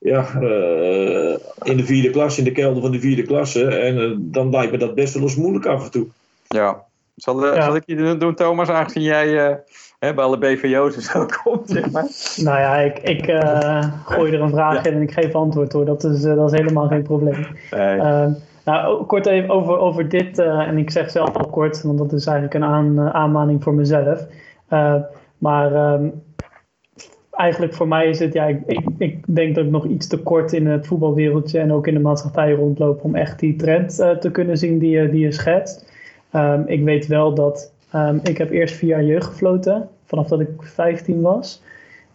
ja, uh, in de vierde klas, in de kelder van de vierde klasse. En uh, dan lijkt me dat best wel eens moeilijk af en toe. Ja. Zal, uh, ja. zal ik je doen, Thomas, aangezien jij hè, bij alle BVO's en zo komt, zeg maar. Nou ja, ik, ik uh, gooi er een vraag ja. in en ik geef antwoord hoor. Dat is, uh, dat is helemaal geen probleem. Nee. Uh, nou, kort even over, over dit, en ik zeg zelf al kort, want dat is eigenlijk een aan, aanmaning voor mezelf. maar um, eigenlijk voor mij is het, ja, ik, ik, ik, denk dat ik nog iets te kort in het voetbalwereldje en ook in de maatschappij rondloop om echt die trend te kunnen zien die, je, die je schetst. Um, ik weet wel dat Um, ik heb eerst vier jaar jeugd gefloten, vanaf dat ik 15 was.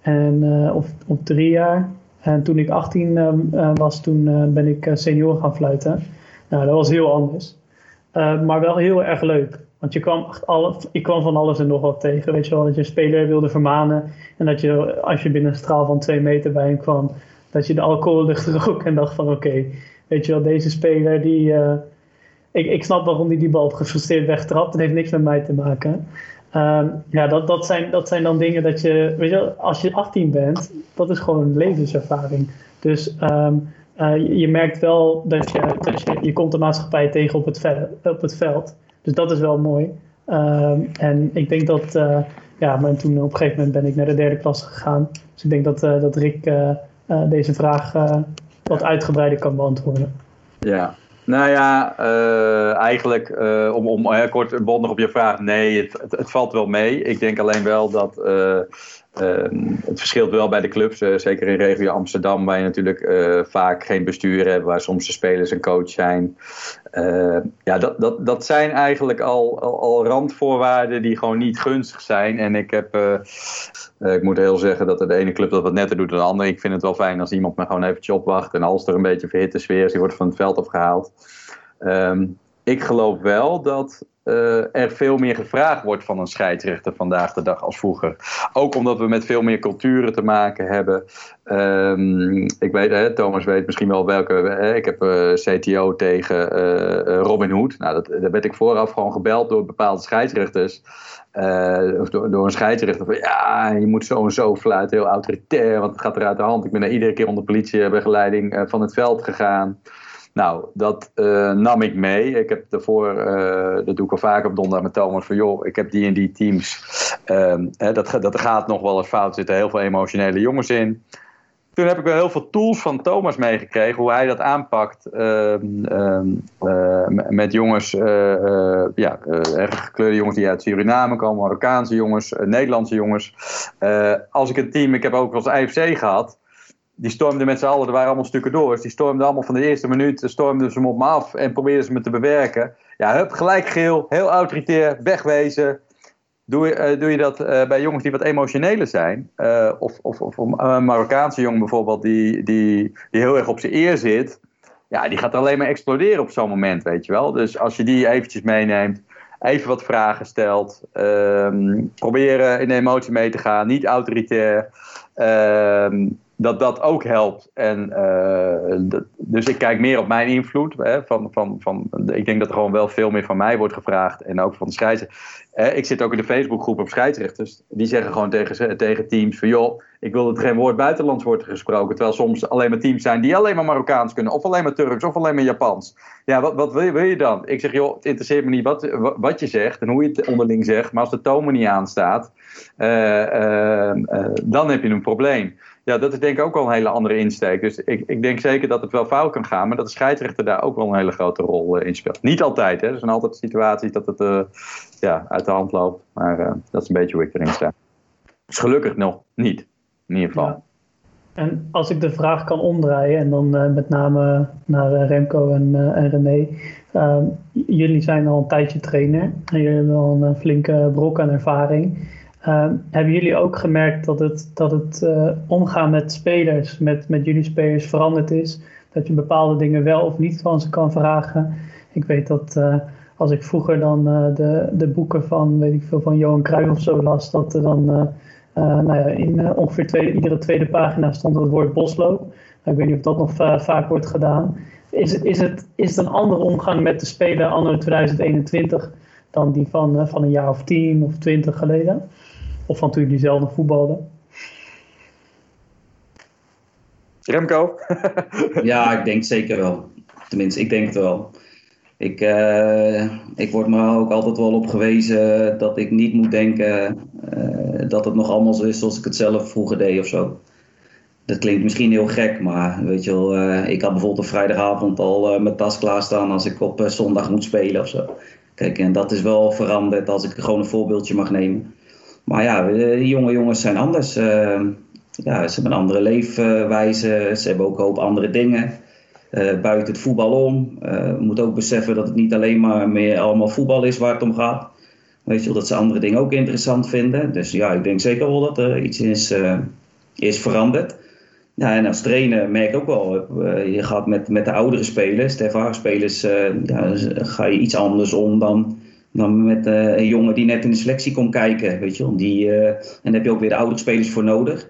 En, uh, of, of drie jaar. En toen ik 18 um, uh, was, toen uh, ben ik senior gaan fluiten. Nou, dat was heel anders. maar wel heel erg leuk. Want je kwam, alle, ik kwam van alles en nog wat tegen. Weet je wel, dat je een speler wilde vermanen. En dat je, als je binnen een straal van twee meter bij hem kwam, dat je de alcohollucht rook en dacht van oké, weet je wel, deze speler die ik, ik snap waarom hij die bal gefrustreerd wegtrapt. Het heeft niks met mij te maken. Um, ja, dat, dat, zijn, dat zijn dan dingen dat je, weet je, als je 18 bent, dat is gewoon een levenservaring. Dus um, uh, je, merkt wel dat je, dat je, komt de maatschappij tegen op het, veld, op het veld. Dus dat is wel mooi. Um, en ik denk dat, uh, ja, maar toen op een gegeven moment ben ik naar de derde klasse gegaan. Dus ik denk dat, uh, dat Rick deze vraag wat uitgebreider kan beantwoorden. Ja, nou ja, uh, eigenlijk uh, om, om uh, kort bondig op je vraag. Nee, het, het, het, valt wel mee. Ik denk alleen wel dat het verschilt wel bij de clubs. zeker in regio Amsterdam, waar je natuurlijk vaak geen bestuur hebt, waar soms de spelers een coach zijn. ja, dat, dat, dat zijn eigenlijk al, al, randvoorwaarden die gewoon niet gunstig zijn. En ik heb, ik moet heel zeggen dat de ene club dat wat netter doet dan de andere. Ik vind het wel fijn als iemand me gewoon eventjes opwacht. En als er een beetje verhitte sfeer is, die wordt van het veld afgehaald. Um, ik geloof wel dat uh, er veel meer gevraagd wordt van een scheidsrechter vandaag de dag als vroeger. Ook omdat we met veel meer culturen te maken hebben. Um, ik weet, hè, Thomas weet misschien wel welke. Hè, ik heb uh, CTO tegen uh, Robin Hood. Nou, dat, daar werd ik vooraf gewoon gebeld door bepaalde scheidsrechters. of door, een scheidsrechter van ja, je moet zo en zo fluiten, heel autoritair, want het gaat er uit de hand. Ik ben daar iedere keer onder politiebegeleiding van het veld gegaan. Nou, dat uh, nam ik mee. Ik heb daarvoor, uh, dat doe ik al vaak op donderdag met Thomas, van joh, ik heb die en die teams. Uh, hè, dat, dat gaat nog wel eens fout, er zitten heel veel emotionele jongens in. Toen heb ik wel heel veel tools van Thomas meegekregen, hoe hij dat aanpakt ehm, ehm, eh, met jongens, ja, erg gekleurde jongens die uit Suriname komen, Marokkaanse jongens, Nederlandse jongens. als ik een team, ik heb ook wel eens IFC gehad, die stormden met z'n allen, er waren allemaal stukken door. Dus die stormden allemaal van de eerste minuut, stormden ze hem op me af en probeerden ze me te bewerken. Ja, hup, gelijk geel, heel autoritair, wegwezen. Doe je, eh, doe je dat eh, bij jongens die wat emotioneler zijn? Eh, of, of, of een Marokkaanse jongen bijvoorbeeld die, die, die heel erg op zijn eer zit. Ja, die gaat alleen maar exploderen op zo'n moment, weet je wel. Dus als je die eventjes meeneemt, even wat vragen stelt. Uh, proberen in de emotie mee te gaan, niet autoritair. Dat dat ook helpt. En, uh, dus ik kijk meer op mijn invloed. Hè, van, van, van, ik denk dat er gewoon wel veel meer van mij wordt gevraagd. En ook van de scheidsrechter. Eh, ik zit ook in de Facebookgroep op scheidsrechters. Die zeggen gewoon tegen, tegen teams van... joh, ik wil dat er geen woord buitenlands wordt gesproken. Terwijl soms alleen maar teams zijn die alleen maar Marokkaans kunnen. Of alleen maar Turks, of alleen maar Japans. Ja, wat, wat wil, je, dan? Ik zeg, joh, het interesseert me niet wat, wat je zegt... en hoe je het onderling zegt. Maar als de toon niet aanstaat... Uh, dan heb je een probleem. Ja, dat is denk ik ook wel een hele andere insteek. Dus ik, ik denk zeker dat het wel fout kan gaan, maar dat de scheidsrechter daar ook wel een hele grote rol uh, in speelt. Niet altijd, hè. Er zijn altijd situaties dat het uh, ja, uit de hand loopt, maar uh, dat is een beetje hoe ik erin sta. Dus gelukkig nog niet, in ieder geval. En als ik de vraag kan omdraaien, en dan met name naar Remco en, en René. Ehm, jullie zijn al een tijdje trainer en jullie hebben al een flinke brok aan ervaring. Uh, hebben jullie ook gemerkt dat het, dat het uh, omgaan met spelers, met, met jullie spelers veranderd is? Dat je bepaalde dingen wel of niet van ze kan vragen? Ik weet dat uh, als ik vroeger dan de, de boeken van, weet ik veel, van Johan Cruijff of zo las, dat er dan nou ja, in ongeveer iedere tweede pagina stond het woord bosloop. Nou, ik weet niet of dat nog vaak wordt gedaan. Is, is, het, is het een andere omgang met de speler anno 2021 dan die van, van een jaar of tien of twintig geleden? Of van toen jullie zelf nog voetbalden? Remco? ja, ik denk zeker wel. Tenminste, ik denk het wel. Ik, uh, ik word me ook altijd wel op gewezen dat ik niet moet denken uh, dat het nog allemaal zo is zoals ik het zelf vroeger deed of zo. Dat klinkt misschien heel gek, maar weet je wel, uh, ik had bijvoorbeeld op vrijdagavond al mijn tas klaarstaan als ik op zondag moet spelen of zo. Kijk, en dat is wel veranderd als ik gewoon een voorbeeldje mag nemen. Maar ja, die jonge jongens zijn anders. Uh, ja, ze hebben een andere leefwijze. Ze hebben ook een hoop andere dingen. Uh, buiten het voetbal om. Uh, we moeten ook beseffen dat het niet alleen maar meer allemaal voetbal is waar het om gaat. Weet je dat ze andere dingen ook interessant vinden. Dus ja, ik denk zeker wel dat er iets is, is veranderd. Ja, en als trainer merk ik ook wel, je gaat met, met de oudere spelers, de ervaren spelers, ja, ga je iets anders om dan dan met uh, een jongen die net in de selectie komt kijken. Weet je, die, uh, en daar heb je ook weer de oudere spelers voor nodig.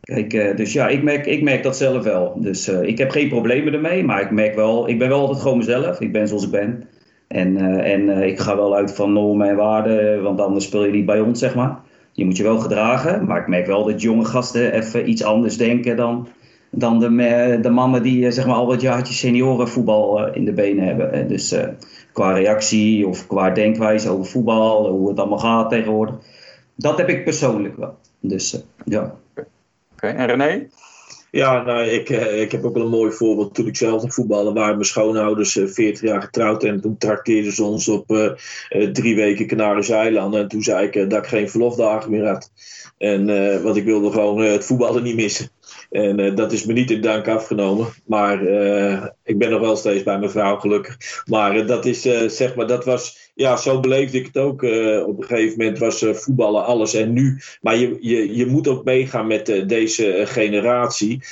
Kijk, uh, dus ja, ik merk, ik merk dat zelf wel. Dus ik heb geen problemen ermee, maar ik merk wel, ik ben wel altijd gewoon mezelf. Ik ben zoals ik ben. En, en ik ga wel uit van normen en waarden, want anders speel je niet bij ons, zeg maar. Je moet je wel gedragen, maar ik merk wel dat jonge gasten even iets anders denken dan, dan de, de mannen die zeg maar al wat jaartjes seniorenvoetbal in de benen hebben. Dus qua reactie of qua denkwijze over voetbal, hoe het allemaal gaat tegenwoordig. Dat heb ik persoonlijk wel. Dus uh, ja. Oké, okay. en René? Ja, nou, ik, eh, ik heb ook wel een mooi voorbeeld. Toen ik zelf nog voetballen waren mijn schoonouders 40 eh, jaar getrouwd. En toen trakteerden ze ons op uh, drie weken Canarische eilanden. En toen zei ik dat ik geen verlofdagen meer had. En uh, want ik wilde gewoon het voetballen niet missen. En uh, dat is me niet in dank afgenomen. Maar ik ben nog wel steeds bij mijn vrouw gelukkig. Maar uh, dat is zeg maar, dat was. Ja, zo beleefde ik het ook. op een gegeven moment was voetballen alles en nu. Maar je, je, je moet ook meegaan met deze generatie.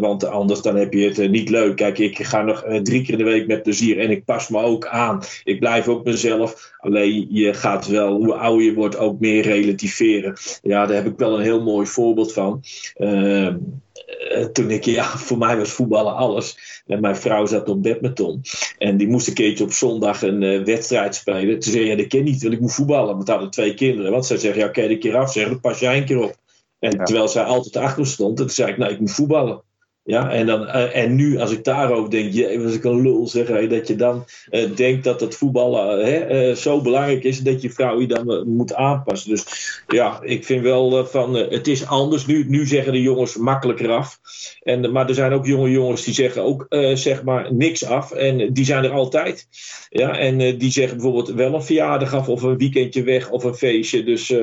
want anders dan heb je het niet leuk. Kijk, ik ga nog drie keer in de week met plezier. En ik pas me ook aan. Ik blijf ook mezelf. Alleen je gaat wel, hoe ouder je wordt, ook meer relativeren. Ja, daar heb ik wel een heel mooi voorbeeld van. Uh, toen ik, ja, voor mij was voetballen alles. En mijn vrouw zat op badminton. En die moest een keertje op zondag een uh, wedstrijd spelen. Toen zei ja, dat ken niet, wil ik moet voetballen. Want hadden twee kinderen. Want zij zeggen, ja, je een keer afzeggen, dan pas jij een keer op. En ja. terwijl zij altijd achter stond, toen zei ik, nou, ik moet voetballen. Ja, en, dan, uh, en nu, als ik daarover denk, je, was ik een lul zeg, dat je dan uh, denkt dat het voetballen uh, zo belangrijk is dat je vrouw je dan moet aanpassen. Dus ja, ik vind wel van, het is anders. Nu, nu zeggen de jongens makkelijker af. En, maar er zijn ook jonge jongens die zeggen ook zeg maar niks af. En die zijn er altijd. Ja, en die zeggen bijvoorbeeld wel een verjaardag af of een weekendje weg of een feestje. Dus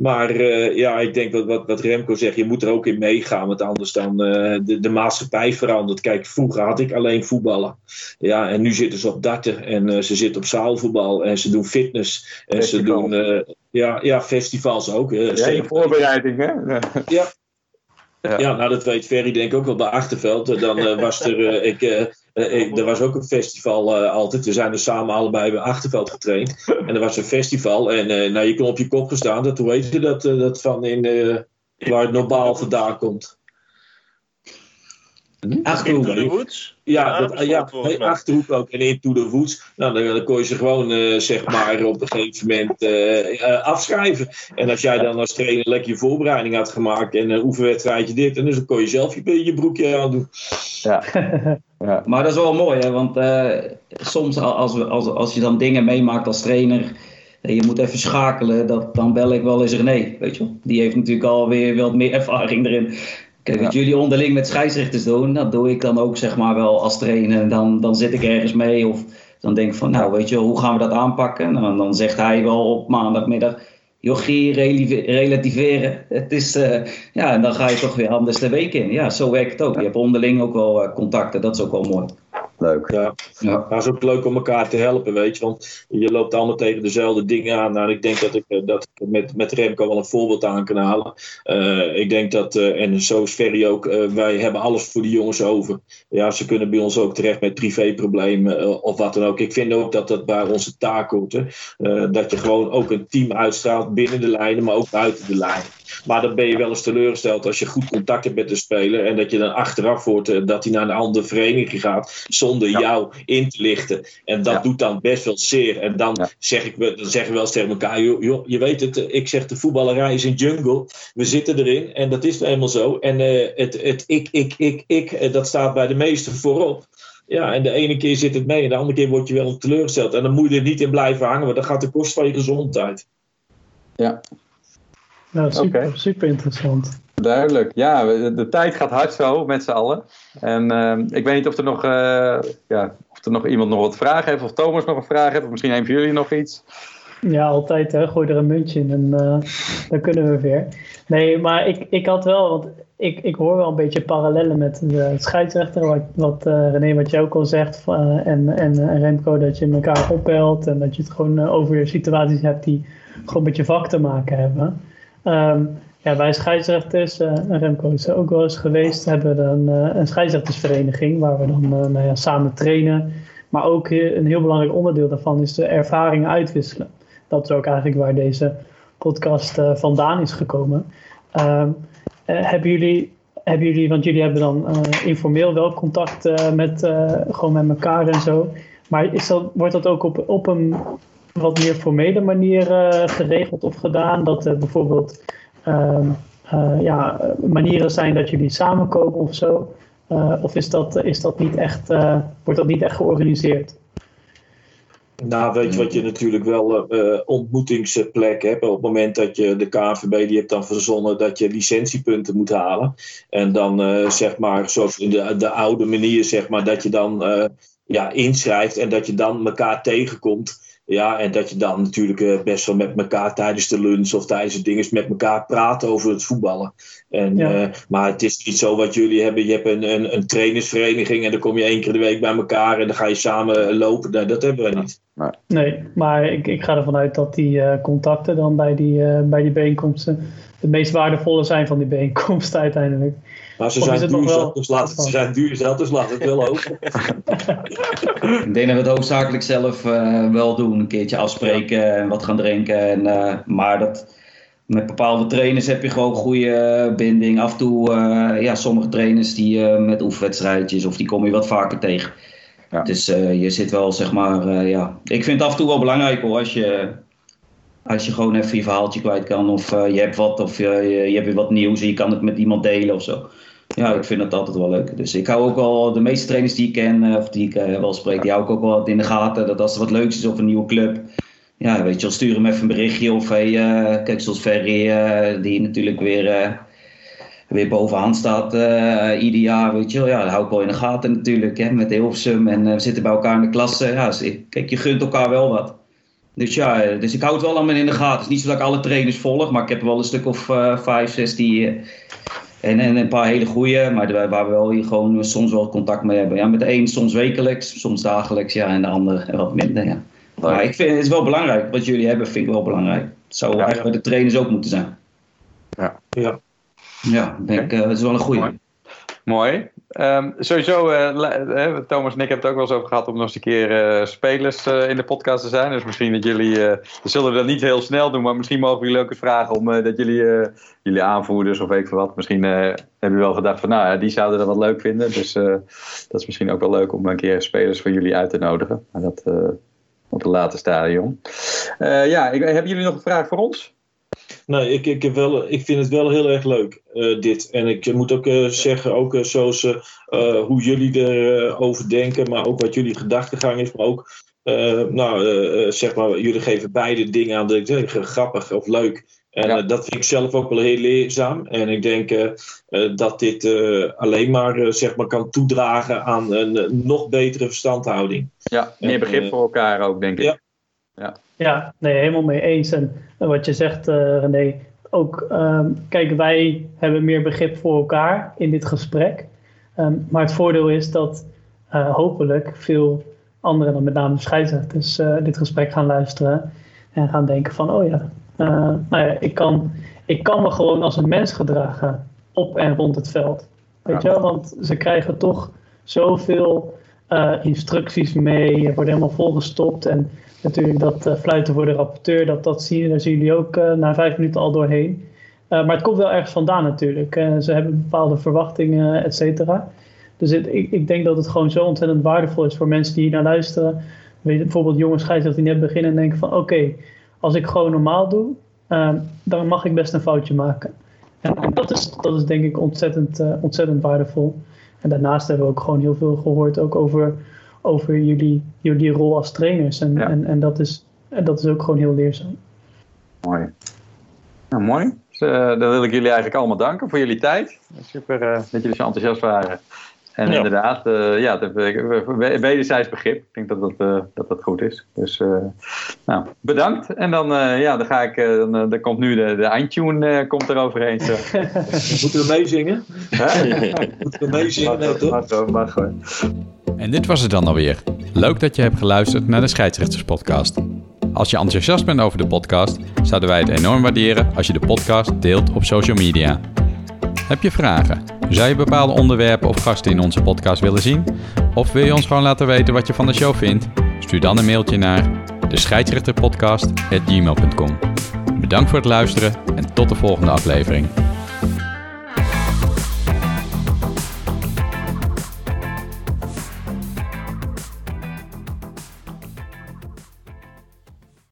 Maar uh, ja, ik denk dat wat, wat Remco zegt, je moet er ook in meegaan. Want anders dan uh, de, de maatschappij verandert. Kijk, vroeger had ik alleen voetballen. Ja, en nu zitten ze op darten. En uh, ze zitten op zaalvoetbal. En ze doen fitness. En Festival. ze doen ja, ja, festivals ook. ja, in voorbereiding, hè? ja. Ja. ja, nou dat weet Ferry denk ik ook wel bij Achterveld. Dan was er, ik, uh, er was ook een festival uh, altijd. We zijn er samen allebei bij Achterveld getraind. En er was een festival. En uh, nou, je kon op je kop gestaan. Dat, hoe heet je dat? dat van in, waar het normaal vandaan komt. Achterhoek. Into the Woods? Ja, dat, ja nee, Achterhoek ook. En Into the Woods. Nou, dan, dan kon je ze gewoon, uh, zeg maar, op een gegeven moment uh, uh, afschrijven. En als jij dan als trainer lekker je voorbereiding had gemaakt en een oefenwedstrijdje dit, en dus dan kon je zelf je, je broekje aan doen. Ja. ja. Maar dat is wel mooi, hè? want soms als, we, als, als je dan dingen meemaakt als trainer en je moet even schakelen, dat, dan bel ik wel eens René, weet je wel. Die heeft natuurlijk alweer wat meer ervaring erin. Kijk, wat jullie onderling met scheidsrechters doen, dat doe ik dan ook zeg maar wel als trainer. Dan, dan zit ik ergens mee of dan denk ik van, nou weet je, hoe gaan we dat aanpakken? Nou, dan zegt hij wel op maandagmiddag, jochie, relativeren. Het is, uh, ja, en dan ga je toch weer anders de week in. Ja, zo werkt het ook. Je hebt onderling ook wel uh, contacten, dat is ook wel mooi. Leuk. Ja. ja. Maar het is ook leuk om elkaar te helpen, weet je. Want je loopt allemaal tegen dezelfde dingen aan. Nou, ik denk dat ik, eh, dat ik met, met Remco wel een voorbeeld aan kan halen. Uh, ik denk dat, uh, en zo is Ferry ook, uh, wij hebben alles voor die jongens over. Ja, ze kunnen bij ons ook terecht met privéproblemen of wat dan ook. Ik vind ook dat dat bij onze taak hoort. dat je gewoon ook een team uitstraalt binnen de lijnen, maar ook buiten de lijnen. Maar dan ben je wel eens teleurgesteld als je goed contact hebt met de speler. En dat je dan achteraf hoort dat hij naar een andere vereniging gaat zonder jou in te lichten. En dat doet dan best wel zeer. En dan, zeg ik, dan zeggen we wel eens tegen elkaar: joh, je weet het, ik zeg de voetballerij is een jungle. We zitten erin en dat is eenmaal zo. En uh, het, het ik, ik, ik, ik, eh, dat staat bij de meesten voorop. Ja, en de ene keer zit het mee en de andere keer word je wel teleurgesteld. En dan moet je er niet in blijven hangen, want dat gaat de kost van je gezondheid. Ja. Nou, super, super interessant. Duidelijk. Ja, de tijd gaat hard zo met z'n allen. En uh, ik weet niet of er, nog, uh, ja, of er nog iemand nog wat vragen heeft. Of Thomas nog een vraag heeft. Of misschien een van jullie nog iets. Ja, altijd. Hè. Gooi er een muntje in en uh, dan kunnen we weer. Nee, maar ik, ik had wel... Want ik, ik hoor wel een beetje parallellen met de scheidsrechter. Wat, wat uh, René, wat jij ook al zegt. en, en Remco, dat je elkaar opbelt. En dat je het gewoon over situaties hebt die gewoon met je vak te maken hebben. Um, ja, wij scheidsrechters, uh, Remco is er ook wel eens geweest, hebben dan uh, een scheidsrechtersvereniging waar we dan uh, nou ja, samen trainen. Maar ook een heel belangrijk onderdeel daarvan is de ervaringen uitwisselen. Dat is ook eigenlijk waar deze podcast vandaan is gekomen. Um, hebben, jullie, hebben jullie, want jullie hebben dan informeel wel contact met, gewoon met elkaar en zo. Maar is dat, wordt dat ook op, op een wat meer formele manier geregeld of gedaan? Dat bijvoorbeeld uh, uh, ja, manieren zijn dat jullie samenkomen of zo? Uh, of is dat, is dat niet echt, wordt dat niet echt georganiseerd? Nou, weet je wat je natuurlijk wel uh, ontmoetingsplek hebt. Op het moment dat je de KNVB die hebt dan verzonnen dat je licentiepunten moet halen. En dan zeg maar, zoals in de, de oude manier, zeg maar, dat je dan ja, inschrijft en dat je dan elkaar tegenkomt. Ja, en dat je dan natuurlijk uh, best wel met elkaar tijdens de lunch of tijdens de dingen met elkaar praat over het voetballen. En, ja. uh, maar het is niet zo wat jullie hebben. Je hebt een, een, een, trainersvereniging en dan kom je één keer de week bij elkaar en dan ga je samen lopen. Nee, dat hebben we niet. Nee, nee maar ik, ik ga ervan uit dat die uh, contacten dan bij die, bij die bijeenkomsten de meest waardevolle zijn van die bijeenkomsten uiteindelijk. Maar ze zijn duur, wel... dus laat het, ze zijn duur zat, dus laat het wel open. ik denk dat we het hoofdzakelijk zelf uh, wel doen. Een keertje afspreken en wat gaan drinken. En, uh, maar dat, met bepaalde trainers heb je gewoon goede binding. Af en toe, uh, ja, sommige trainers die met oefenwedstrijdjes of die kom je wat vaker tegen. Ja. Dus je zit wel, zeg maar, ja. Ik vind het af en toe wel belangrijk hoor, als je als je gewoon even je verhaaltje kwijt kan. Of uh, je hebt wat, of uh, je, je hebt weer wat nieuws en je kan het met iemand delen of zo. Ja, ik vind dat altijd wel leuk. Dus ik hou ook wel, de meeste trainers die ik ken, uh, of die ik wel spreek, die hou ik ook wel in de gaten. Dat als er wat leuks is of een nieuwe club, ja, weet je wel, stuur hem even een berichtje. Of hey, kijk, zoals Ferry, die natuurlijk weer, weer bovenaan staat ieder jaar, weet je wel. Ja, dat hou ik wel in de gaten natuurlijk, hè, met Hilversum. En we zitten bij elkaar in de klasse. Ja, kijk, je gunt elkaar wel wat. Dus ja, dus ik hou het wel allemaal in de gaten. Het is niet zo dat ik alle trainers volg, maar ik heb wel een stuk of uh, vijf, zes die. En, en een paar hele goede, maar waar we wel hier gewoon soms wel contact mee hebben. Ja, met de een soms wekelijks, soms dagelijks, ja, en de ander wat minder. Ja. Maar ik vind het is wel belangrijk. Wat jullie hebben, vind ik wel belangrijk. Het zou ja, eigenlijk bij de trainers ook moeten zijn. Ja. Ja, ja denk, uh, dat is wel een goede. Mooi. Mooi. Um, sowieso, uh, Thomas en ik hebben het ook wel eens over gehad om nog eens een keer uh, spelers in de podcast te zijn. Dus misschien dat jullie, we zullen dat niet heel snel doen, maar misschien mogen jullie ook eens vragen om dat jullie, jullie aanvoerders of weet ik veel wat, misschien hebben jullie wel gedacht van nou ja, die zouden dat wat leuk vinden. Dus dat is misschien ook wel leuk om een keer spelers van jullie uit te nodigen. Maar dat op een later stadium. ja, ik, hebben jullie nog een vraag voor ons? Nee, ik, ik, heb wel, ik vind het wel heel erg leuk, uh, dit. En ik moet ook uh, zeggen, ook uh, zoals hoe jullie erover denken, maar ook wat jullie gedachtegang is, maar ook, nou, zeg maar, jullie geven beide dingen aan dat ik denk, grappig of leuk. En ja. dat vind ik zelf ook wel heel leerzaam. En ik denk dat dit alleen maar, zeg maar kan toedragen aan een nog betere verstandhouding. Ja, meer begrip voor elkaar ook, denk ik. Ja. Ja. ja, nee, helemaal mee eens. En wat je zegt, uh, René, ook, um, kijk, wij hebben meer begrip voor elkaar in dit gesprek. Um, maar het voordeel is dat uh, hopelijk veel anderen, dan met name scheidsrechters, uh, dit gesprek gaan luisteren en gaan denken van, oh ja, nou ja, ik kan, ik kan me gewoon als een mens gedragen op en rond het veld. Weet je wel, want ze krijgen toch zoveel instructies mee, je wordt helemaal volgestopt en natuurlijk dat uh, fluiten voor de rapporteur, dat, dat zien, daar zien jullie ook uh, na vijf minuten al doorheen. Uh, maar het komt wel ergens vandaan natuurlijk. ze hebben bepaalde verwachtingen, et cetera. Dus ik, ik denk dat het gewoon zo ontzettend waardevol is voor mensen die hier naar luisteren. Weet bijvoorbeeld jonge scheidsrechters die net beginnen en denken van oké, als ik gewoon normaal doe, dan mag ik best een foutje maken. En, en dat, is, dat is denk ik ontzettend, ontzettend waardevol. En daarnaast hebben we ook gewoon heel veel gehoord ook over over jullie, jullie rol als trainers. En, ja. en, en, dat is, en dat is ook gewoon heel leerzaam. Mooi. Nou, mooi. Dus, uh, dan wil ik jullie eigenlijk allemaal danken voor jullie tijd. Super uh, dat jullie zo enthousiast waren. En ja. inderdaad, uh, ja, de, wederzijds begrip. Ik denk dat dat, dat, dat goed is. Dus nou, bedankt. En dan, ja, dan ga ik, dan, dan komt nu de, de eindtune komt er overheen. Zo. Moeten we meezingen? Moeten we meezingen? Nee, toch? Mag, mag, mag, en dit was het dan alweer. Leuk dat je hebt geluisterd naar de Scheidsrechterspodcast. Als je enthousiast bent over de podcast, zouden wij het enorm waarderen als je de podcast deelt op social media. Heb je vragen? Zou je bepaalde onderwerpen of gasten in onze podcast willen zien? Of wil je ons gewoon laten weten wat je van de show vindt? Stuur dan een mailtje naar de scheidsrechterpodcast.gmail.com Bedankt voor het luisteren en tot de volgende aflevering.